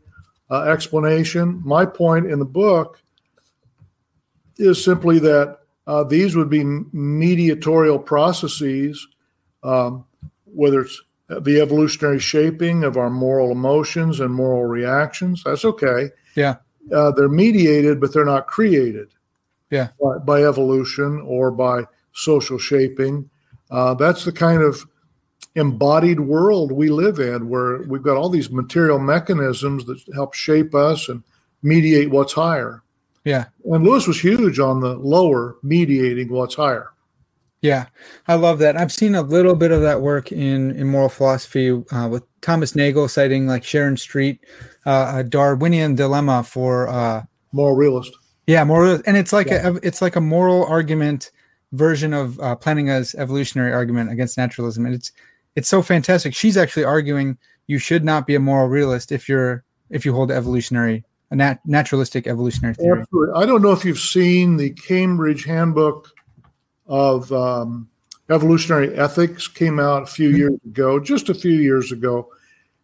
uh, explanation. My point in the book is simply that uh, these would be mediatorial processes, um, whether it's the evolutionary shaping of our moral emotions and moral reactions. That's okay. Yeah. Uh, they're mediated, but they're not created. Yeah. By, by evolution or by social shaping. Uh, that's the kind of embodied world we live in where we've got all these material mechanisms that help shape us and mediate what's higher. Yeah. And Lewis was huge on the lower, mediating what's higher. Yeah, I love that. I've seen a little bit of that work in in moral philosophy uh, with Thomas Nagel citing like Sharon Street, uh, a Darwinian dilemma for uh, moral realist. Yeah, moral, and it's like yeah. a it's like a moral argument version of uh, Plantinga's evolutionary argument against naturalism, and it's it's so fantastic. She's actually arguing you should not be a moral realist if you're if you hold evolutionary a nat- naturalistic evolutionary theory. Absolutely. I don't know if you've seen the Cambridge Handbook of um, Evolutionary Ethics came out a few mm-hmm. years ago, just a few years ago,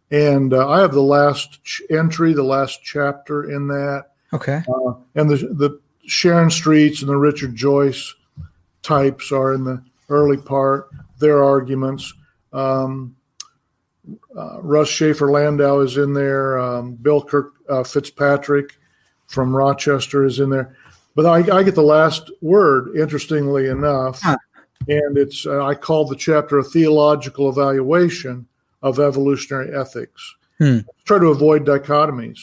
and uh, I have the last ch- entry, the last chapter in that. Okay. Uh, and the the Sharon Streets and the Richard Joyce types are in the early part. Their arguments. Um, uh, Russ Shafer-Landau is in there. Um, Bill Kirk uh, Fitzpatrick from Rochester is in there. But I, I get the last word, interestingly enough, huh. and it's uh, I call the chapter a theological evaluation of evolutionary ethics. Hmm. Try to avoid dichotomies.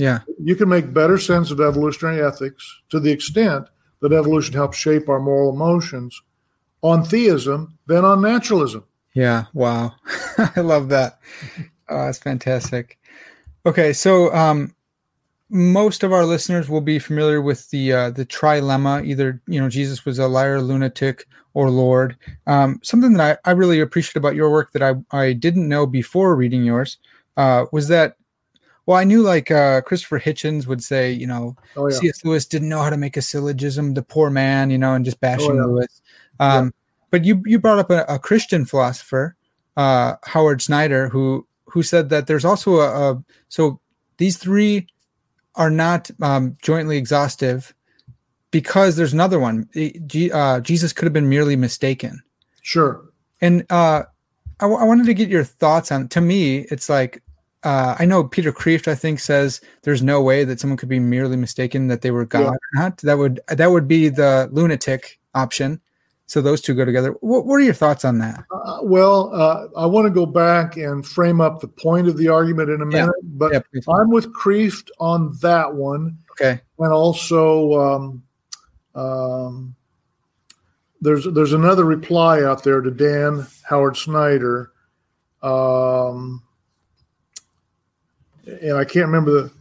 Yeah, you can make better sense of evolutionary ethics to the extent that evolution helps shape our moral emotions on theism than on naturalism. Yeah. Wow. I love that. Oh, that's fantastic. Okay, so um, most of our listeners will be familiar with the uh, the trilemma. Either you know Jesus was a liar, lunatic, or Lord. Um, something that I, I really appreciate about your work that I, I didn't know before reading yours uh, was that well, I knew like uh, Christopher Hitchens would say, you know, oh, yeah. C.S. Lewis didn't know how to make a syllogism, the poor man, you know, and just bashing oh, yeah. Lewis. Um, yeah. But you you brought up a, a Christian philosopher, uh, Howard Snyder, who who said that there's also a, a so these three are not um, jointly exhaustive because there's another one. Uh, Jesus could have been merely mistaken. Sure. And uh, I, w- I wanted to get your thoughts on. To me, it's like uh, I know Peter Kreeft, I think, says there's no way that someone could be merely mistaken that they were God yeah. or not. That would that would be the lunatic option. So those two go together. What, what are your thoughts on that? Uh, well, uh, I want to go back and frame up the point of the argument in a minute, yeah. but yeah, I'm with Kreeft on that one. Okay. And also, um, um, there's there's another reply out there to Dan Howard Snyder, um, and I can't remember the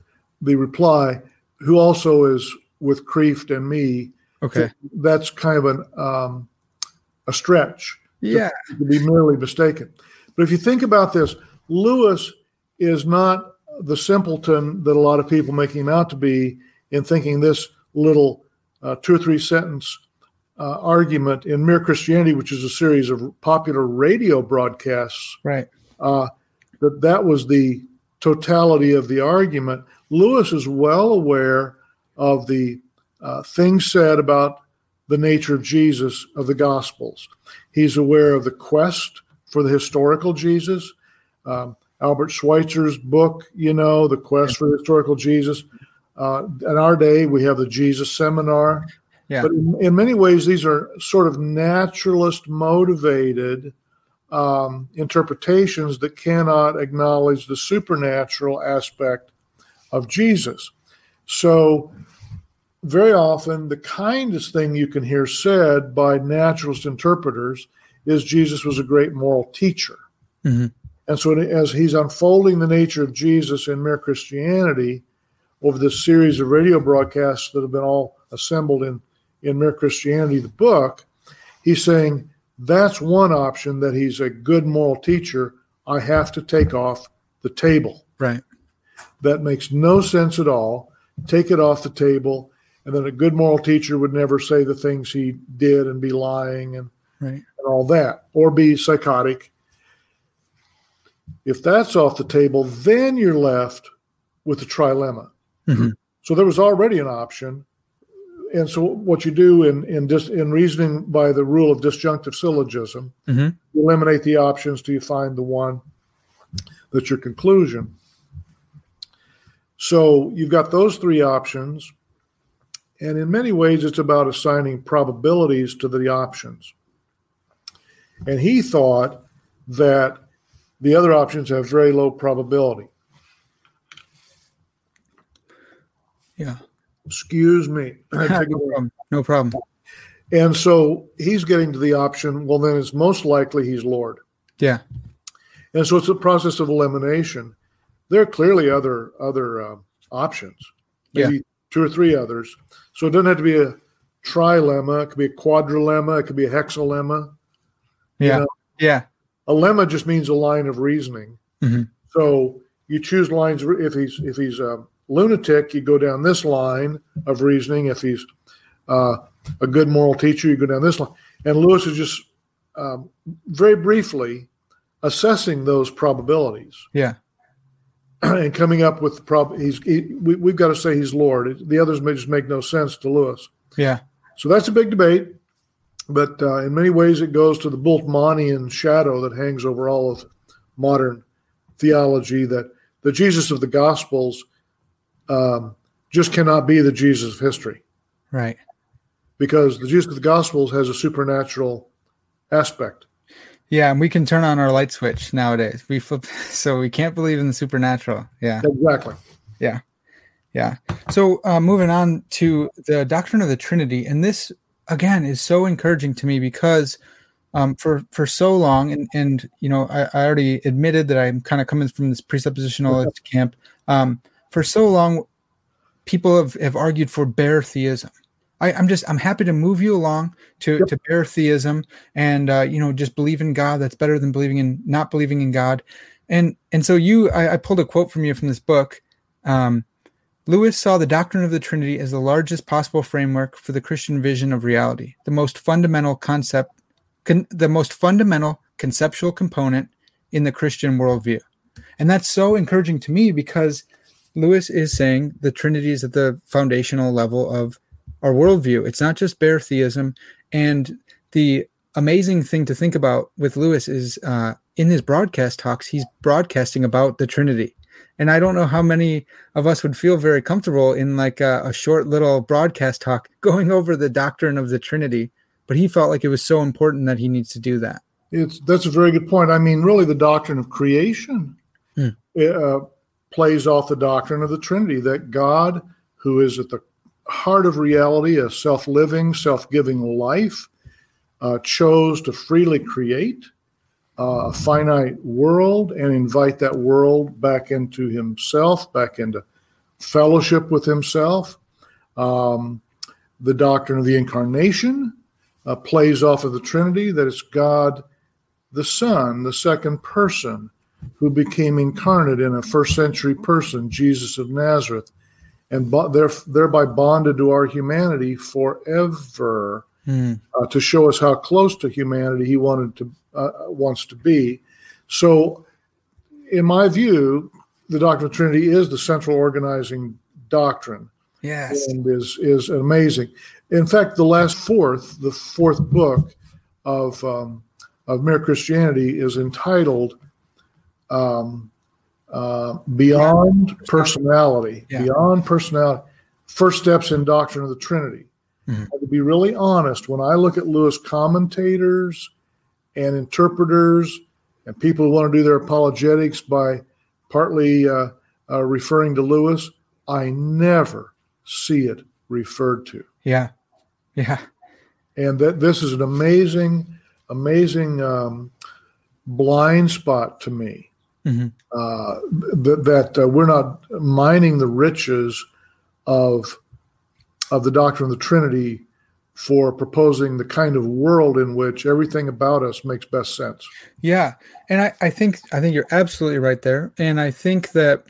the reply. Who also is with Kreeft and me. Okay. That's kind of an um, a stretch. Yeah. To, to be merely mistaken. But if you think about this, Lewis is not the simpleton that a lot of people make him out to be in thinking this little uh, two or three sentence uh, argument in Mere Christianity, which is a series of popular radio broadcasts, right? Uh, that that was the totality of the argument. Lewis is well aware of the uh, things said about the nature of Jesus of the Gospels. He's aware of the quest for the historical Jesus. Um, Albert Schweitzer's book, you know, The Quest for the Historical Jesus. Uh, in our day, we have the Jesus Seminar. Yeah. But in, in many ways, these are sort of naturalist motivated um, interpretations that cannot acknowledge the supernatural aspect of Jesus. So very often the kindest thing you can hear said by naturalist interpreters is Jesus was a great moral teacher. Mm-hmm. And so, as he's unfolding the nature of Jesus in Mere Christianity over this series of radio broadcasts that have been all assembled in, in Mere Christianity, the book, he's saying that's one option that he's a good moral teacher. I have to take off the table. Right. That makes no sense at all. Take it off the table. And then a good moral teacher would never say the things he did and be lying and, right. and all that, or be psychotic. If that's off the table, then you're left with the trilemma. Mm-hmm. So there was already an option. And so what you do in in, dis, in reasoning by the rule of disjunctive syllogism, mm-hmm. you eliminate the options till you find the one that's your conclusion. So you've got those three options. And in many ways, it's about assigning probabilities to the options. And he thought that the other options have very low probability. Yeah. Excuse me. no, problem. no problem. And so he's getting to the option, well, then it's most likely he's Lord. Yeah. And so it's a process of elimination. There are clearly other other uh, options, maybe Yeah. two or three others. So it doesn't have to be a trilemma. It could be a quadrilemma. It could be a hexalemma. You Yeah. know, Yeah. a lemma just means a line of reasoning. Mhm. So you choose lines. If he's if he's a lunatic, you go down this line of reasoning. If he's uh, a good moral teacher, you go down this line. And Lewis is just um, very briefly assessing those probabilities Yeah. and coming up with the problem, He's he, we, we've got to say he's Lord. The others may just make no sense to Lewis. Yeah. So that's a big debate, but uh, in many ways it goes to the Bultmannian shadow that hangs over all of modern theology that the Jesus of the Gospels um, just cannot be the Jesus of history Right. because the Jesus of the Gospels has a supernatural aspect. Yeah, and we can turn on our light switch nowadays. We flip, so we can't believe in the supernatural. Yeah, Exactly. yeah. Yeah. So uh, moving on to the doctrine of the Trinity, and this again is so encouraging to me because um, for for so long, and and you know, I, I already admitted that I'm kind of coming from this presuppositional camp. Um, for so long, people have, have argued for bare theism. I, I'm just I'm happy to move you along to Yep. to bare theism and uh, you know just believe in God. That's better than believing in not believing in God. And and so you I, I pulled a quote from you from this book. Um, Lewis saw the doctrine of the Trinity as the largest possible framework for the Christian vision of reality, the most fundamental concept, con- the most fundamental conceptual component in the Christian worldview. And that's so encouraging to me because Lewis is saying the Trinity is at the foundational level of our worldview. It's not just bare theism. And the amazing thing to think about with Lewis is uh, in his broadcast talks, he's broadcasting about the Trinity. And I don't know how many of us would feel very comfortable in like a, a short little broadcast talk going over the doctrine of the Trinity. But he felt like it was so important that he needs to do that. It's that's a very good point. I mean, really, the doctrine of creation Hmm. uh, plays off the doctrine of the Trinity that God, who is at the heart of reality, a self-living, self-giving life, uh, chose to freely create uh, a finite world and invite that world back into Himself, back into fellowship with Himself. Um, the doctrine of the incarnation uh, plays off of the Trinity, that it's God the Son, the second person, who became incarnate in a first century person, Jesus of Nazareth, and bo- thereby bonded to our humanity forever Hmm. uh, to show us how close to humanity he wanted to uh, wants to be. So, in my view, the doctrine of the Trinity is the central organizing doctrine Yes. and is is amazing. In fact, the last fourth, the fourth book of um, of Mere Christianity is entitled um, uh, "Beyond Personality." Yeah. Beyond personality. First steps in doctrine of the Trinity. Mhm. And to be really honest, when I look at Lewis commentators and interpreters and people who want to do their apologetics by partly uh, uh, referring to Lewis, I never see it referred to. Yeah. Yeah. And that this is an amazing, amazing um, blind spot to me mm-hmm. uh, that, that uh, we're not mining the riches of of the doctrine of the Trinity for proposing the kind of world in which everything about us makes best sense. Yeah, and I, I think I think you're absolutely right there, and I think that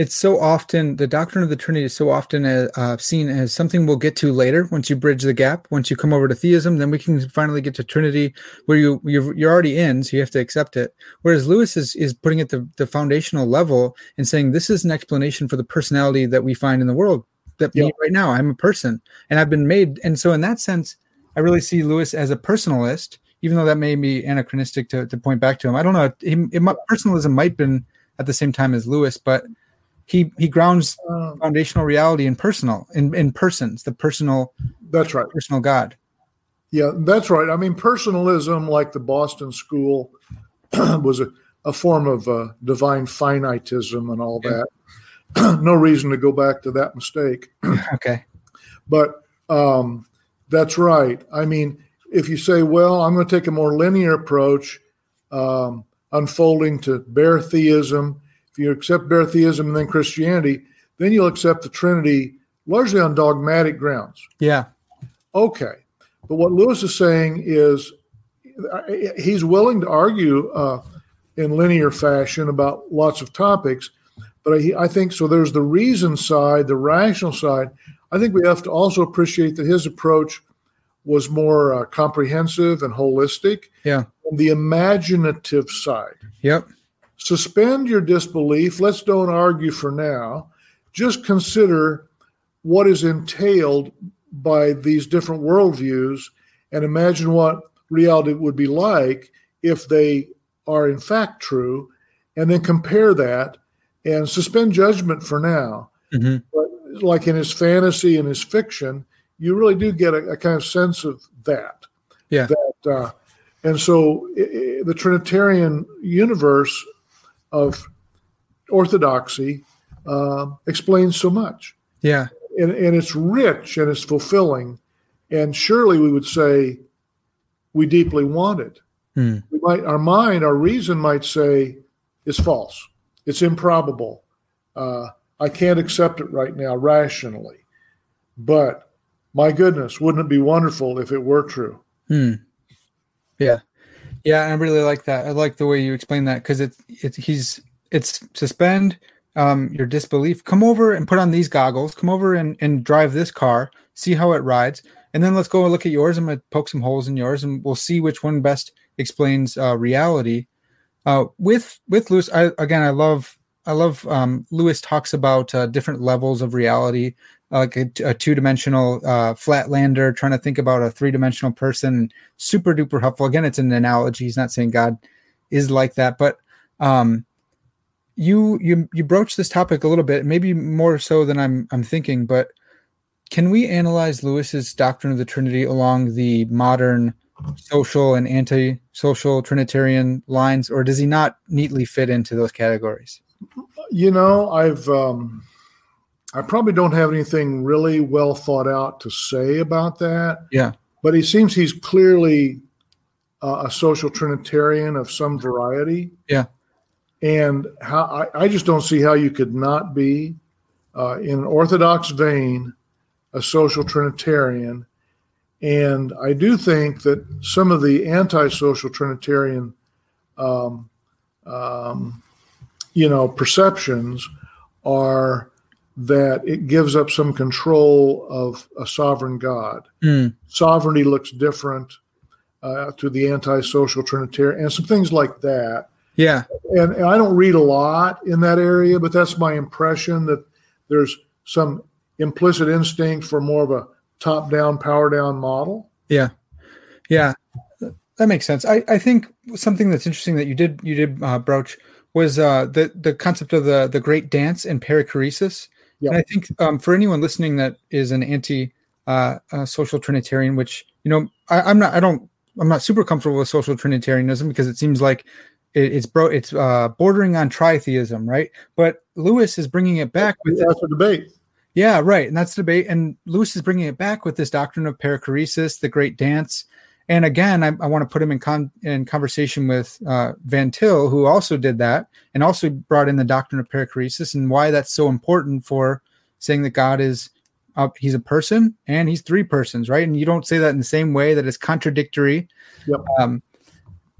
it's so often the doctrine of the Trinity is so often uh, uh, seen as something we'll get to later. Once you bridge the gap, once you come over to theism, then we can finally get to Trinity, where you you're, you're already in, so you have to accept it. Whereas Lewis is is putting it the the foundational level and saying this is an explanation for the personality that we find in the world that me right now. I'm a person and I've been made. And so in that sense, I really see Lewis as a personalist, even though that may be anachronistic to, to point back to him. I don't know. It, it, personalism might have been at the same time as Lewis, but he he grounds um, foundational reality in personal in, in persons, the personal that's right. Personal God. Yeah, that's right. I mean, personalism, like the Boston School, was a, a form of uh, divine finitism and all that. no reason to go back to that mistake. okay. But um, that's right. I mean, if you say, well, I'm going to take a more linear approach, um, unfolding to bare theism, if you accept bare theism and then Christianity, then you'll accept the Trinity largely on dogmatic grounds. Yeah. Okay. But what Lewis is saying is he's willing to argue uh, in linear fashion about lots of topics, but I, I think so. There's the reason side, the rational side. I think we have to also appreciate that his approach was more uh, comprehensive and holistic. Yeah. On the imaginative side. Yep. Suspend your disbelief. Let's don't argue for now. Just consider what is entailed by these different worldviews and imagine what reality would be like if they are in fact true, and then compare that and suspend judgment for now. Mm-hmm. But like in his fantasy and his fiction, you really do get a, a kind of sense of that. Yeah. That, uh, and so it, the Trinitarian universe of orthodoxy uh, explains so much. Yeah. And, and it's rich and it's fulfilling. And surely we would say we deeply want it. Mm. We might, our mind, our reason might say is false. It's improbable. Uh, I can't accept it right now rationally. But my goodness, wouldn't it be wonderful if it were true? Hmm. Yeah. Yeah, I really like that. I like the way you explain that because it's it's he's it's suspend um, your disbelief. Come over and put on these goggles. Come over and, and drive this car. See how it rides, and then let's go and look at yours. I'm gonna poke some holes in yours, and we'll see which one best explains uh, reality. Uh, with with Lewis, I, again, I love I love um, Lewis talks about uh, different levels of reality, like a, a two dimensional uh, flatlander trying to think about a three dimensional person. Super duper helpful. Again, it's an analogy. He's not saying God is like that, but um, you you you broach this topic a little bit, maybe more so than I'm I'm thinking. But can we analyze Lewis's doctrine of the Trinity along the modern social and anti-social Trinitarian lines, or does he not neatly fit into those categories? You know, I've um, I probably don't have anything really well thought out to say about that. Yeah, but he seems he's clearly uh, a social Trinitarian of some variety. Yeah, and how I, I just don't see how you could not be uh, in an Orthodox vein a social Trinitarian and I do think that some of the anti-social Trinitarian, um, um, you know, perceptions are that it gives up some control of a sovereign God. Mm. Sovereignty looks different uh, to the anti-social Trinitarian, and some things like that. Yeah, and, and I don't read a lot in that area, but that's my impression that there's some implicit instinct for more of a top down, power down model. Yeah. Yeah. That makes sense. I, I think something that's interesting that you did you did uh, broach was uh, the the concept of the the great dance and perichoresis. Yep. And I think um, for anyone listening that is an anti uh, uh, social Trinitarian, which you know I, I'm not, I don't, I'm not super comfortable with social Trinitarianism because it seems like it, it's bro, it's uh, bordering on tritheism, right? But Lewis is bringing it back with that's a debate. Yeah, right. And that's the debate. And Lewis is bringing it back with this doctrine of perichoresis, the great dance. And again, I, I want to put him in con- in conversation with uh, Van Til, who also did that and also brought in the doctrine of perichoresis and why that's so important for saying that God is uh, he's a person and he's three persons, right? And you don't say that in the same way that it's contradictory. Yep. Um,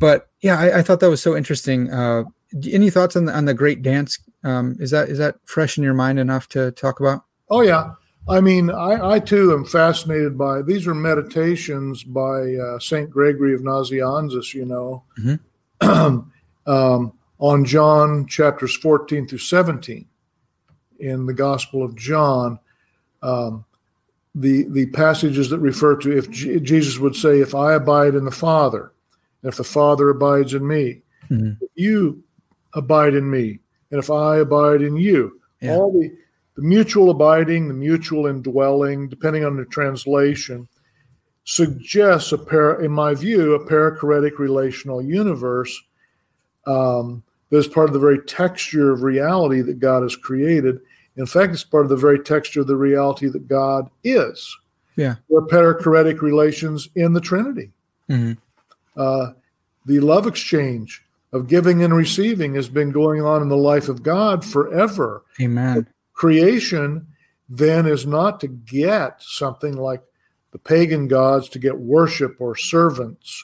but yeah, I, I, thought that was so interesting. Uh, any thoughts on the on the Great Dance? Um, is that is that fresh in your mind enough to talk about? Oh yeah, I mean, I, I too am fascinated by these are meditations by uh, Saint Gregory of Nazianzus, you know, mm-hmm. um, on John chapters 14 through 17 in the Gospel of John. Um, the the passages that refer to if G- Jesus would say, "If I abide in the Father, if the Father abides in me, mm-hmm. if you abide in me, and if I abide in you," yeah. all the the mutual abiding, the mutual indwelling, depending on the translation, suggests a para, in my view, a perichoretic relational universe um, that is part of the very texture of reality that God has created. In fact, it's part of the very texture of the reality that God is. Yeah, there are perichoretic relations in the Trinity. Mm-hmm. Uh, the love exchange of giving and receiving has been going on in the life of God forever. Amen creation then is not to get something like the pagan gods to get worship or servants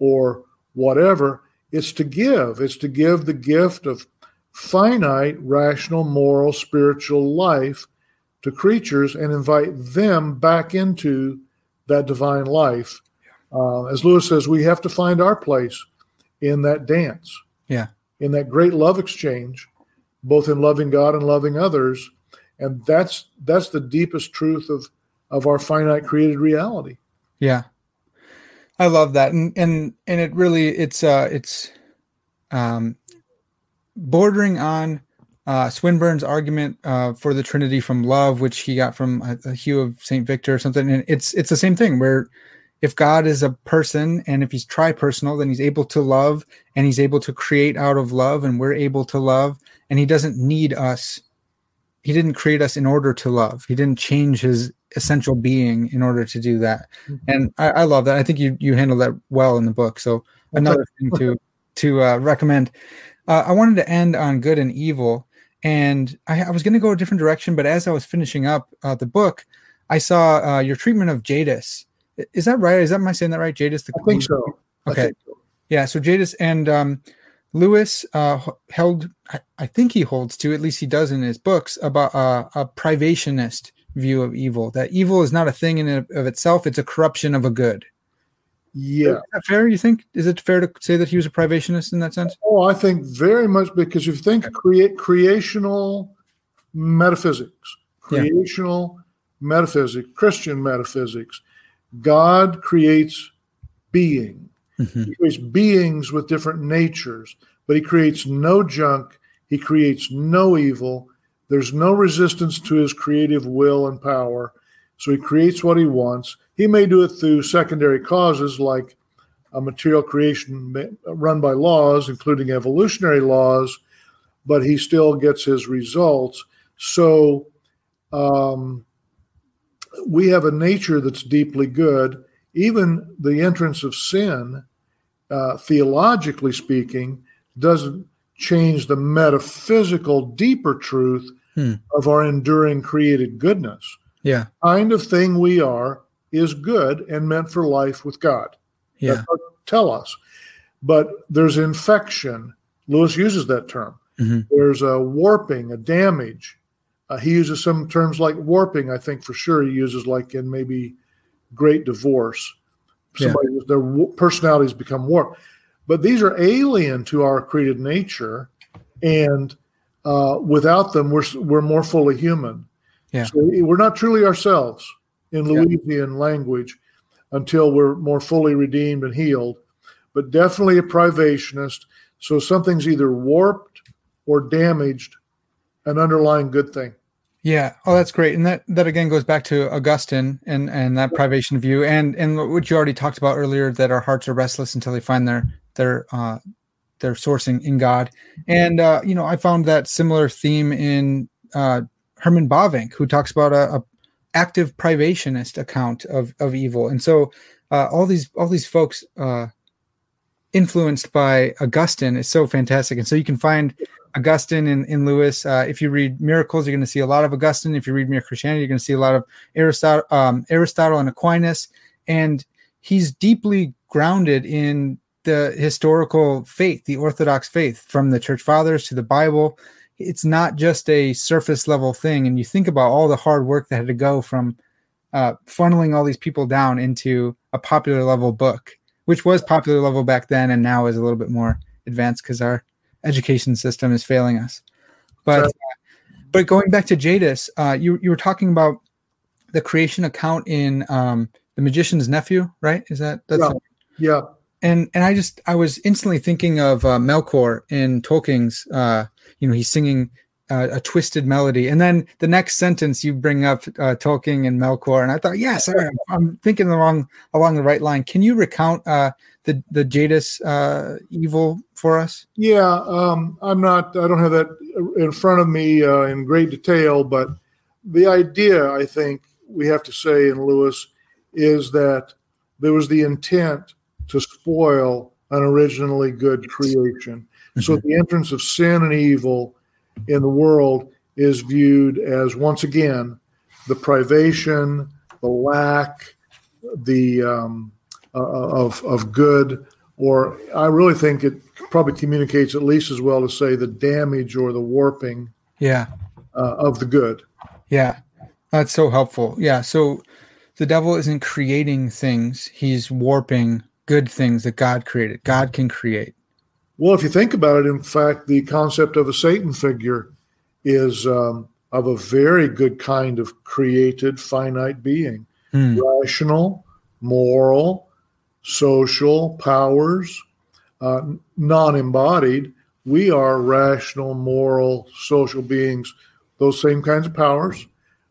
or whatever. It's to give. It's to give the gift of finite, rational, moral, spiritual life to creatures and invite them back into that divine life. Uh, as Lewis says, we have to find our place in that dance. Yeah. In that great love exchange, both in loving God and loving others and that's that's the deepest truth of of our finite created reality. Yeah. I love that. And and and it really it's uh it's um bordering on uh, Swinburne's argument uh, for the Trinity from love, which he got from a, a Hugh of Saint Victor or something, and it's it's the same thing. Where if God is a person and if he's tri-personal, then he's able to love and he's able to create out of love, and we're able to love, and he doesn't need us he didn't create us in order to love. He didn't change his essential being in order to do that. Mm-hmm. And I, I, love that. I think you you handle that well in the book. So another thing to to uh, recommend. Uh, I wanted to end on good and evil, and I, I was going to go a different direction. But as I was finishing up uh, the book, I saw uh, your treatment of Jadis. Is that right? Is that I saying that right? Jadis the I think so. Okay. Think so. Yeah. So Jadis and um, Lewis uh, held, I, think he holds to, at least he does in his books, about uh, a privationist view of evil. That evil is not a thing in of itself; it's a corruption of a good. Yeah, is that fair? You think? Is it fair to say that he was a privationist in that sense? Oh, I think very much because if you think create creational metaphysics, creational yeah. metaphysics, Christian metaphysics, God creates being Mm-hmm. He creates beings with different natures, but he creates no junk. He creates no evil. There's no resistance to his creative will and power. So he creates what he wants. He may do it through secondary causes like a material creation run by laws, including evolutionary laws, but he still gets his results. So um, we have a nature that's deeply good even the entrance of sin, uh, theologically speaking, doesn't change the metaphysical, deeper truth hmm. of our enduring created goodness. Yeah. Kind of thing we are is good and meant for life with God. Yeah. tell us. But there's infection. Lewis uses that term. Mm-hmm. There's a warping, a damage. Uh, he uses some terms like warping, I think for sure he uses like in maybe great divorce. Somebody yeah. their personalities become warped, but these are alien to our created nature, and uh, without them, we're we're more fully human. Yeah. So we're not truly ourselves in Lewisian yeah. language until we're more fully redeemed and healed, but definitely a privationist. So something's either warped or damaged, an underlying good thing. Yeah. Oh, that's great. And that that again goes back to Augustine and and that privation view and and what you already talked about earlier that our hearts are restless until they find their their uh their sourcing in God. And uh you know, I found that similar theme in uh Herman Bavinck who talks about a, a active privationist account of of evil. And so uh, all these all these folks uh, influenced by Augustine is so fantastic, and so you can find Augustine and, in Lewis. Uh, if you read Miracles, you're going to see a lot of Augustine. If you read Mere Christianity, you're going to see a lot of Aristotle, um, Aristotle and Aquinas, and he's deeply grounded in the historical faith, the Orthodox faith, from the Church Fathers to the Bible. It's not just a surface level thing, and you think about all the hard work that had to go from uh, funneling all these people down into a popular level book, which was popular level back then, and now is a little bit more advanced because our education system is failing us. But sure. uh, but going back to Jadis, uh, you you were talking about the creation account in um, the Magician's Nephew, right? Is that that's yeah. yeah. And and I just I was instantly thinking of uh, Melkor in Tolkien's. Uh, you know, he's singing uh, a twisted melody, and then the next sentence you bring up uh, Tolkien and Melkor, and I thought, yes, I, am thinking along along the right line. Can you recount uh, the the Jadis uh, evil for us? Yeah, um, I'm not. I don't have that in front of me uh, in great detail, but the idea I think we have to say in Lewis is that there was the intent to spoil an originally good creation. Mm-hmm. So the entrance of sin and evil in the world is viewed as once again the privation, the lack, the um, uh, of of good, or I really think it probably communicates at least as well to say the damage or the warping, yeah, uh, of the good. Yeah, that's so helpful. Yeah, so the devil isn't creating things; he's warping good things that God created. God can create. Well, if you think about it, in fact, the concept of a Satan figure is um, of a very good kind of created finite being, hmm. rational, moral, social powers, uh, non embodied. We are rational, moral, social beings, those same kinds of powers.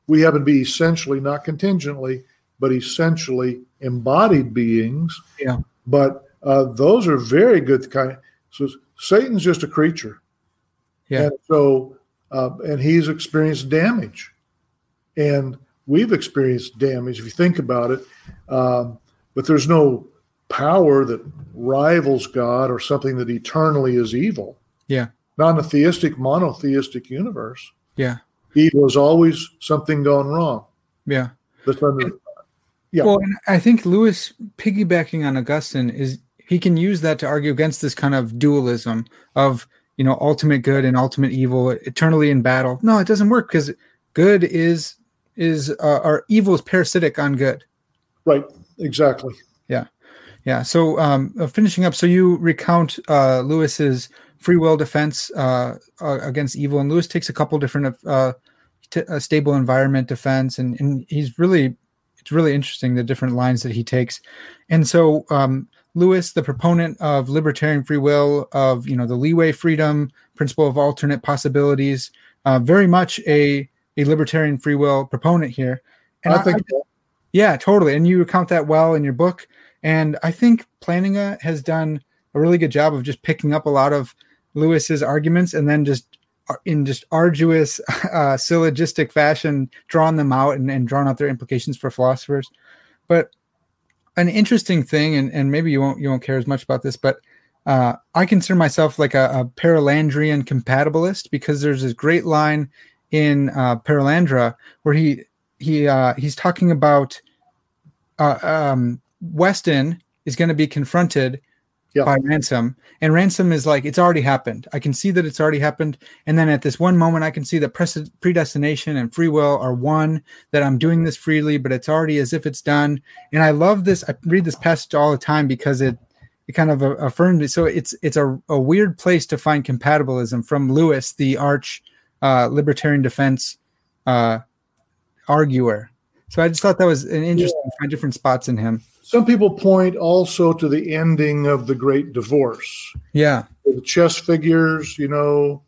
We happen to be essentially, not contingently, but essentially embodied beings. Yeah. But uh, those are very good kind. So Satan's just a creature. Yeah. And so, uh, and he's experienced damage. And we've experienced damage if you think about it. Um, but there's no power that rivals God or something that eternally is evil. Yeah. Not a theistic, monotheistic universe. Yeah. Evil is always something gone wrong. Yeah. That's under, yeah. Well, and I think Lewis piggybacking on Augustine is he can use that to argue against this kind of dualism of you know ultimate good and ultimate evil eternally in battle. No, it doesn't work because good is is uh, or evil is parasitic on good. Right. Exactly. Yeah. So um, uh, finishing up, so you recount uh, Lewis's free will defense uh, uh, against evil, and Lewis takes a couple different uh, t- stable environment defense, and, and he's really it's really interesting the different lines that he takes. And so um, Lewis, the proponent of libertarian free will, of you know the leeway freedom principle of alternate possibilities, uh, very much a a libertarian free will proponent here. And I, I think. I, yeah, totally. And you recount that well in your book. And I think Plantinga has done a really good job of just picking up a lot of Lewis's arguments and then just uh, in just arduous uh, syllogistic fashion drawing them out and, and drawing out their implications for philosophers. But an interesting thing, and, and maybe you won't you won't care as much about this, but uh, I consider myself like a, a Perelandrian compatibilist because there's this great line in uh, Perelandra where he he uh, he's talking about uh, um, Weston is going to be confronted yep. by Ransom, and Ransom is like, "It's already happened. I can see that it's already happened." And then at this one moment, I can see that predestination and free will are one. That I'm doing this freely, but it's already as if it's done. And I love this. I read this passage all the time because it it kind of affirmed it. So it's it's a, a weird place to find compatibilism from Lewis, the arch uh, libertarian defense uh, arguer. So I just thought that was an interesting yeah. find different spots in him. Some people point also to the ending of the Great Divorce. Yeah, the chess figures, you know,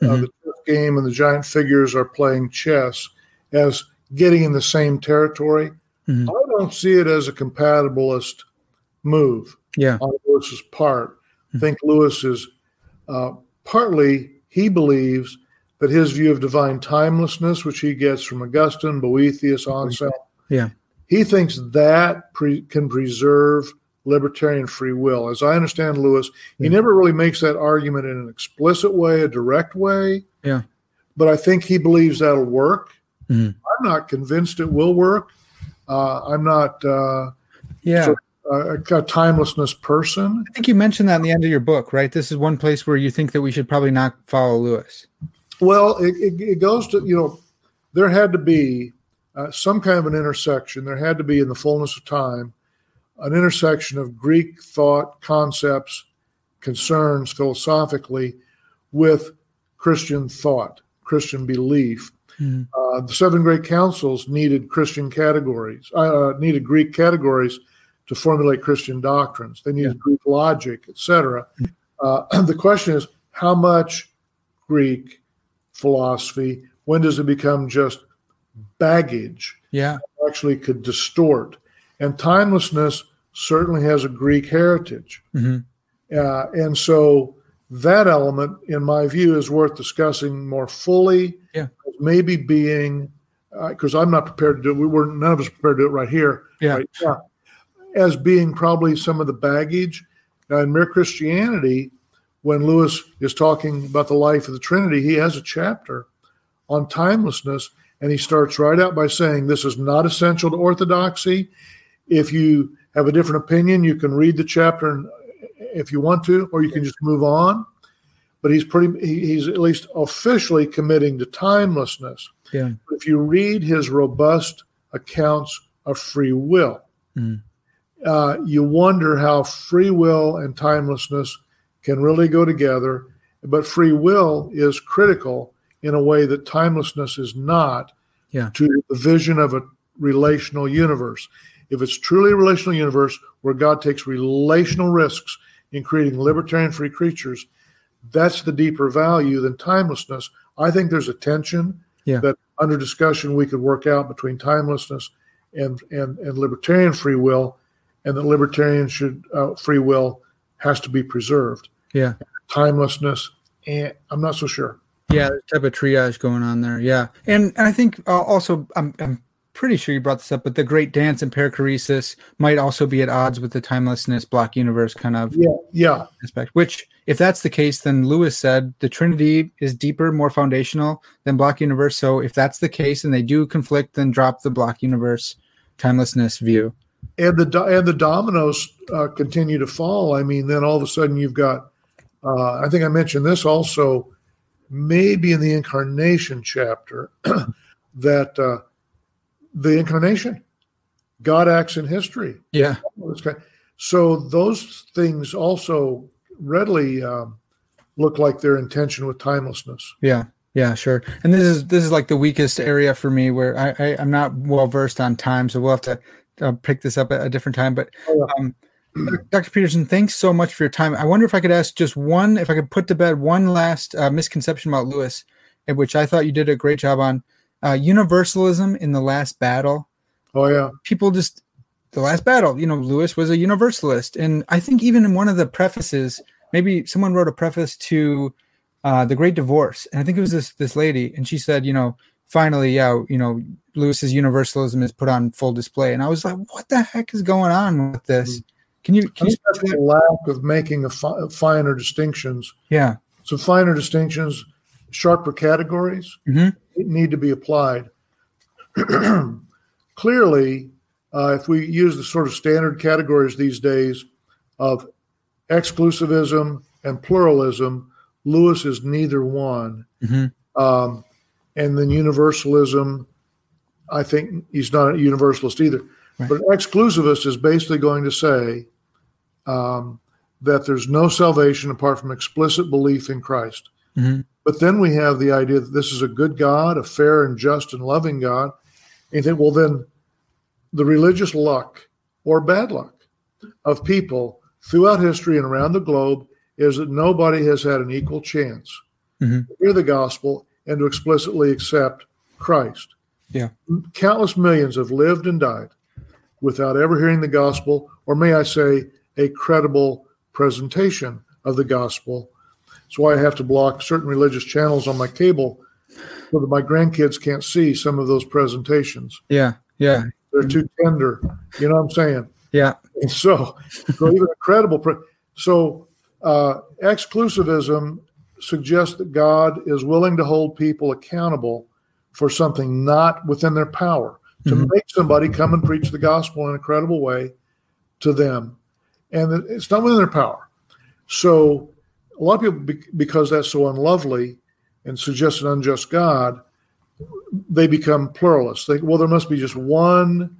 mm-hmm. uh, the chess game and the giant figures are playing chess as getting in the same territory. Mm-hmm. I don't see it as a compatibilist move. Yeah, on Lewis's part. Mm-hmm. I think Lewis is uh, partly he believes that his view of divine timelessness, which he gets from Augustine, Boethius, Anselm, yeah, he thinks that pre- can preserve libertarian free will. As I understand Lewis, he Yeah. never really makes that argument in an explicit way, a direct way. Yeah. But I think he believes that'll work. Mhm. I'm not convinced it will work. Uh, I'm not uh, Yeah. So- a, a timelessness person. I think you mentioned that in the end of your book, right? This is one place where you think that we should probably not follow Lewis. Well, it, it, it goes to, you know, there had to be uh, some kind of an intersection. There had to be, in the fullness of time, an intersection of Greek thought, concepts, concerns philosophically with Christian thought, Christian belief. Mhm. Uh, the seven great councils needed Christian categories, uh, needed Greek categories to formulate Christian doctrines. They needed Greek logic, etc. Uh, the question is, how much Greek philosophy? When does it become just baggage? Yeah. Actually, could distort. And timelessness certainly has a Greek heritage. hmm Uh, and so that element, in my view, is worth discussing more fully. Yeah. Maybe being, because I'm not prepared to do it. We were none of us prepared to do it right here. Yeah. Right now, as being probably some of the baggage. Now, in Mere Christianity, when Lewis is talking about the life of the Trinity, he has a chapter on timelessness, and he starts right out by saying, This is not essential to orthodoxy. If you have a different opinion, you can read the chapter and if you want to, or you can just move on. But he's pretty, he- he's at least officially committing to timelessness. Yeah. If you read his robust accounts of free will, Mhm. uh, you wonder how free will and timelessness can really go together. But free will is critical in a way that timelessness is not Yeah. to the vision of a relational universe. If it's truly a relational universe where God takes relational risks in creating libertarian free creatures, that's the deeper value than timelessness. I think there's a tension Yeah. that under discussion we could work out between timelessness and and, and libertarian free will, and that libertarian should uh, free will has to be preserved. Yeah. Timelessness, and I'm not so sure. Yeah, there's a type of triage going on there. Yeah, and and I think uh, also I'm I'm pretty sure you brought this up, but the Great Dance and perichoresis might also be at odds with the timelessness block universe kind of Yeah, yeah, aspect. Which, if that's the case, then Lewis said the Trinity is deeper, more foundational than block universe. So if that's the case, and they do conflict, then drop the block universe timelessness view. and the and the dominoes uh, continue to fall. I mean, then all of a sudden you've got. Uh, I think I mentioned this also, maybe in the incarnation chapter, that uh, the incarnation, God acts in history. Yeah, So those things also readily um, look like they're in tension with timelessness. yeah, yeah, sure. And this is this is like the weakest area for me, where I, I I'm not well versed on time, so we'll have to uh, pick this up at a different time. But Oh, yeah. Dr. Peterson, thanks so much for your time. I wonder if I could ask just one, if I could put to bed one last uh, misconception about Lewis, in which I thought you did a great job on uh, universalism in the last battle. Oh yeah, People just the last battle, you know, Lewis was a universalist, and I think even in one of the prefaces, maybe someone wrote a preface to uh, the Great Divorce, and I think it was this this lady, and she said, you know, finally, yeah, you know, Lewis's universalism is put on full display, and I was like, what the heck is going on with this? Can you can I you that's the lack of making a fi- finer distinctions. yeah So finer distinctions, sharper categories Mhm. need to be applied. Clearly, uh, if we use the sort of standard categories these days of exclusivism and pluralism, Lewis is neither one. Mhm. Um, and then universalism, I think he's not a universalist either. Right. But an exclusivist is basically going to say um, that there's no salvation apart from explicit belief in Christ. Mhm. But then we have the idea that this is a good God, a fair and just and loving God. And you think, well, then the religious luck or bad luck of people throughout history and around the globe is that nobody has had an equal chance Mhm. to hear the gospel and to explicitly accept Christ. Yeah. Countless millions have lived and died without ever hearing the gospel, or may I say, a credible presentation of the gospel. That's why I have to block certain religious channels on my cable so that my grandkids can't see some of those presentations. yeah yeah They're too tender. You know what I'm saying? Yeah. And so, so even a credible. Pre- so uh, exclusivism suggests that God is willing to hold people accountable for something not within their power to mm-hmm. make somebody come and preach the gospel in a credible way to them, and it's not within their power. So a lot of people, because that's so unlovely and suggests an unjust God, they become pluralists. They, well, there must be just one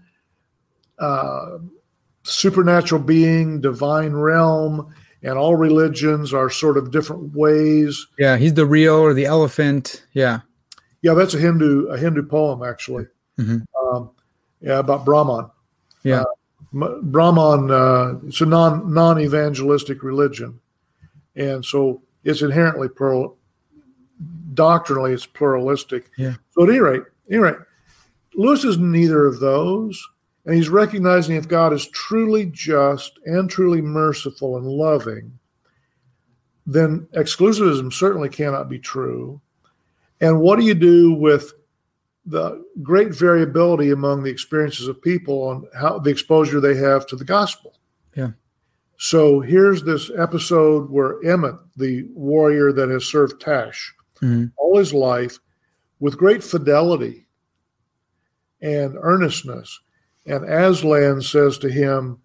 uh, supernatural being, divine realm, and all religions are sort of different ways. Yeah, he's the real or the elephant. Yeah, yeah, that's a Hindu a Hindu poem actually. Mm-hmm. Um, yeah, about Brahman. Yeah, uh, Brahman. Uh, it's a non non evangelistic religion, and so it's inherently plural. Doctrinally, it's pluralistic. Yeah. So at any rate, any rate, Lewis is neither of those. And he's recognizing if God is truly just and truly merciful and loving, then exclusivism certainly cannot be true. And what do you do with the great variability among the experiences of people on how the exposure they have to the gospel? Yeah. So here's this episode where Emeth, the warrior that has served Tash mm-hmm. all his life, with great fidelity and earnestness, and Aslan says to him,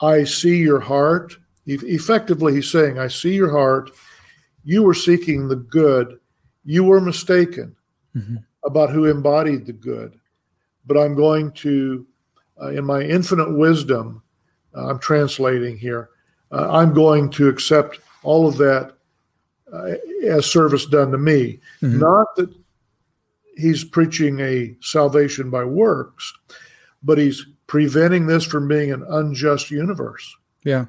I see your heart. Effectively, he's saying, I see your heart. You were seeking the good. You were mistaken mm-hmm. About who embodied the good. But I'm going to, uh, in my infinite wisdom, uh, I'm translating here, uh, I'm going to accept all of that uh, as service done to me. Mm-hmm. Not that he's preaching a salvation by works, but he's preventing this from being an unjust universe. Yeah.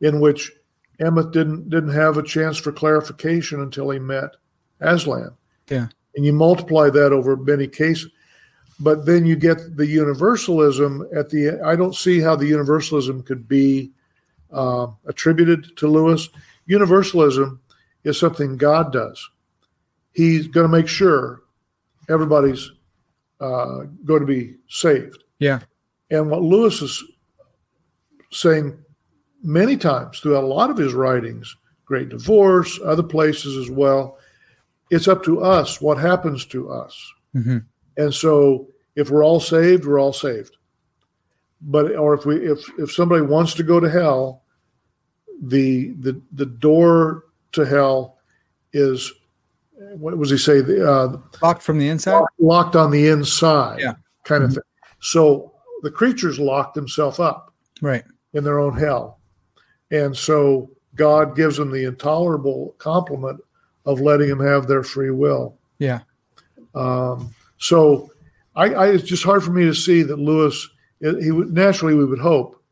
In which Emeth didn't didn't have a chance for clarification until he met Aslan. Yeah. And you multiply that over many cases. But then you get the universalism at the I don't see how the universalism could be uh, attributed to Lewis. Universalism is something God does. He's going to make sure everybody's uh, going to be saved. Yeah. And what Lewis is saying many times throughout a lot of his writings, Great Divorce, other places as well, it's up to us what happens to us. Mm-hmm. And so if we're all saved, we're all saved. But or if we if if somebody wants to go to hell, the the the door to hell is what was he say? The, Uh, locked from the inside. Locked on the inside. Yeah. Kind mm-hmm. of thing. So the creatures lock themselves up right in their own hell. And so God gives them the intolerable compliment of letting them have their free will. Yeah. Um, so I, I, it's just hard for me to see that Lewis, he would naturally, we would hope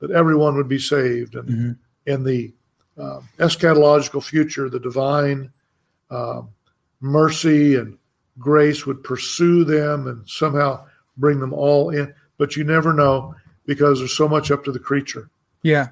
that everyone would be saved and mm-hmm. in the uh, eschatological future, the divine uh, mercy and grace would pursue them and somehow bring them all in but you never know because there's so much up to the creature. Yeah.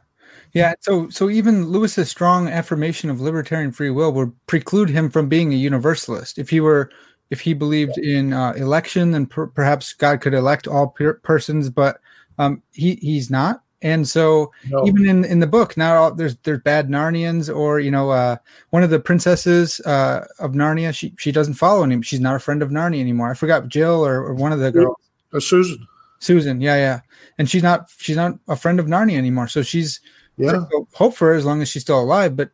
Yeah, so so even Lewis's strong affirmation of libertarian free will would preclude him from being a universalist. If he were, if he believed in uh, election, then per- perhaps God could elect all per- persons, but um, he he's not. And so no. even in in the book now, there's there's bad Narnians, or you know, uh, one of the princesses uh, of Narnia, she she doesn't follow him. She's not a friend of Narnia anymore. I forgot Jill or, or one of the girls. Uh, Susan. Susan, yeah, yeah, and she's not she's not a friend of Narnia anymore. So she's yeah. hope for her as long as she's still alive. But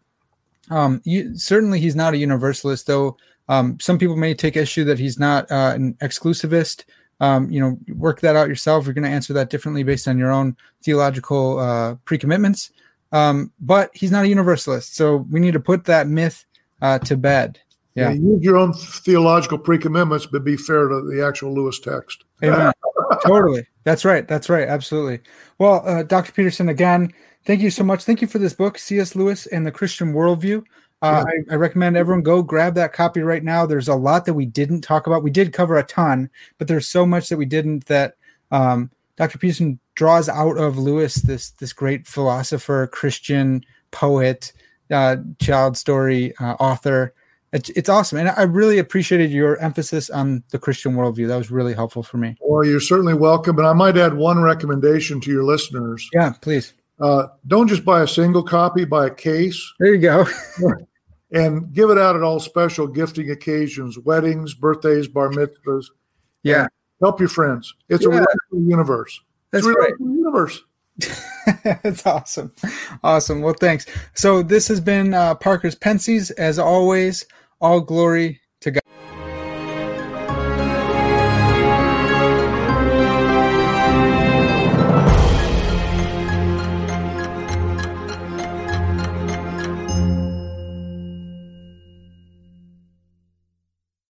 um, you, certainly he's not a universalist, though. Um, some people may take issue that he's not uh, an exclusivist. Um, you know, work that out yourself. You're going to answer that differently based on your own theological uh, pre-commitments. Um, but he's not a universalist, so we need to put that myth uh, to bed. Yeah. yeah, use your own theological pre-commitments, but be fair to the actual Lewis text. Amen. totally. That's right. That's right. Absolutely. Well, uh, Dr. Peterson, again, thank you so much. Thank you for this book, C.S. Lewis and the Christian Worldview. Uh. I, I, recommend everyone go grab that copy right now. There's a lot that we didn't talk about. We did cover a ton, but there's so much that we didn't that um, Dr. Peterson draws out of Lewis, this this great philosopher, Christian poet, uh, child story uh, author it's, it's awesome. And I really appreciated your emphasis on the Christian worldview. That was really helpful for me. Well, you're certainly welcome. And I might add one recommendation to your listeners. Yeah, please. Uh, don't just buy a single copy, buy a case. There you go. and give it out at all special gifting occasions, weddings, birthdays, bar mitzvahs. Yeah. Help your friends. It's yeah. a relational universe. That's it's a right. universe. That's awesome. Awesome. Well, thanks. So this has been uh, Parker's Pensées. As always, all glory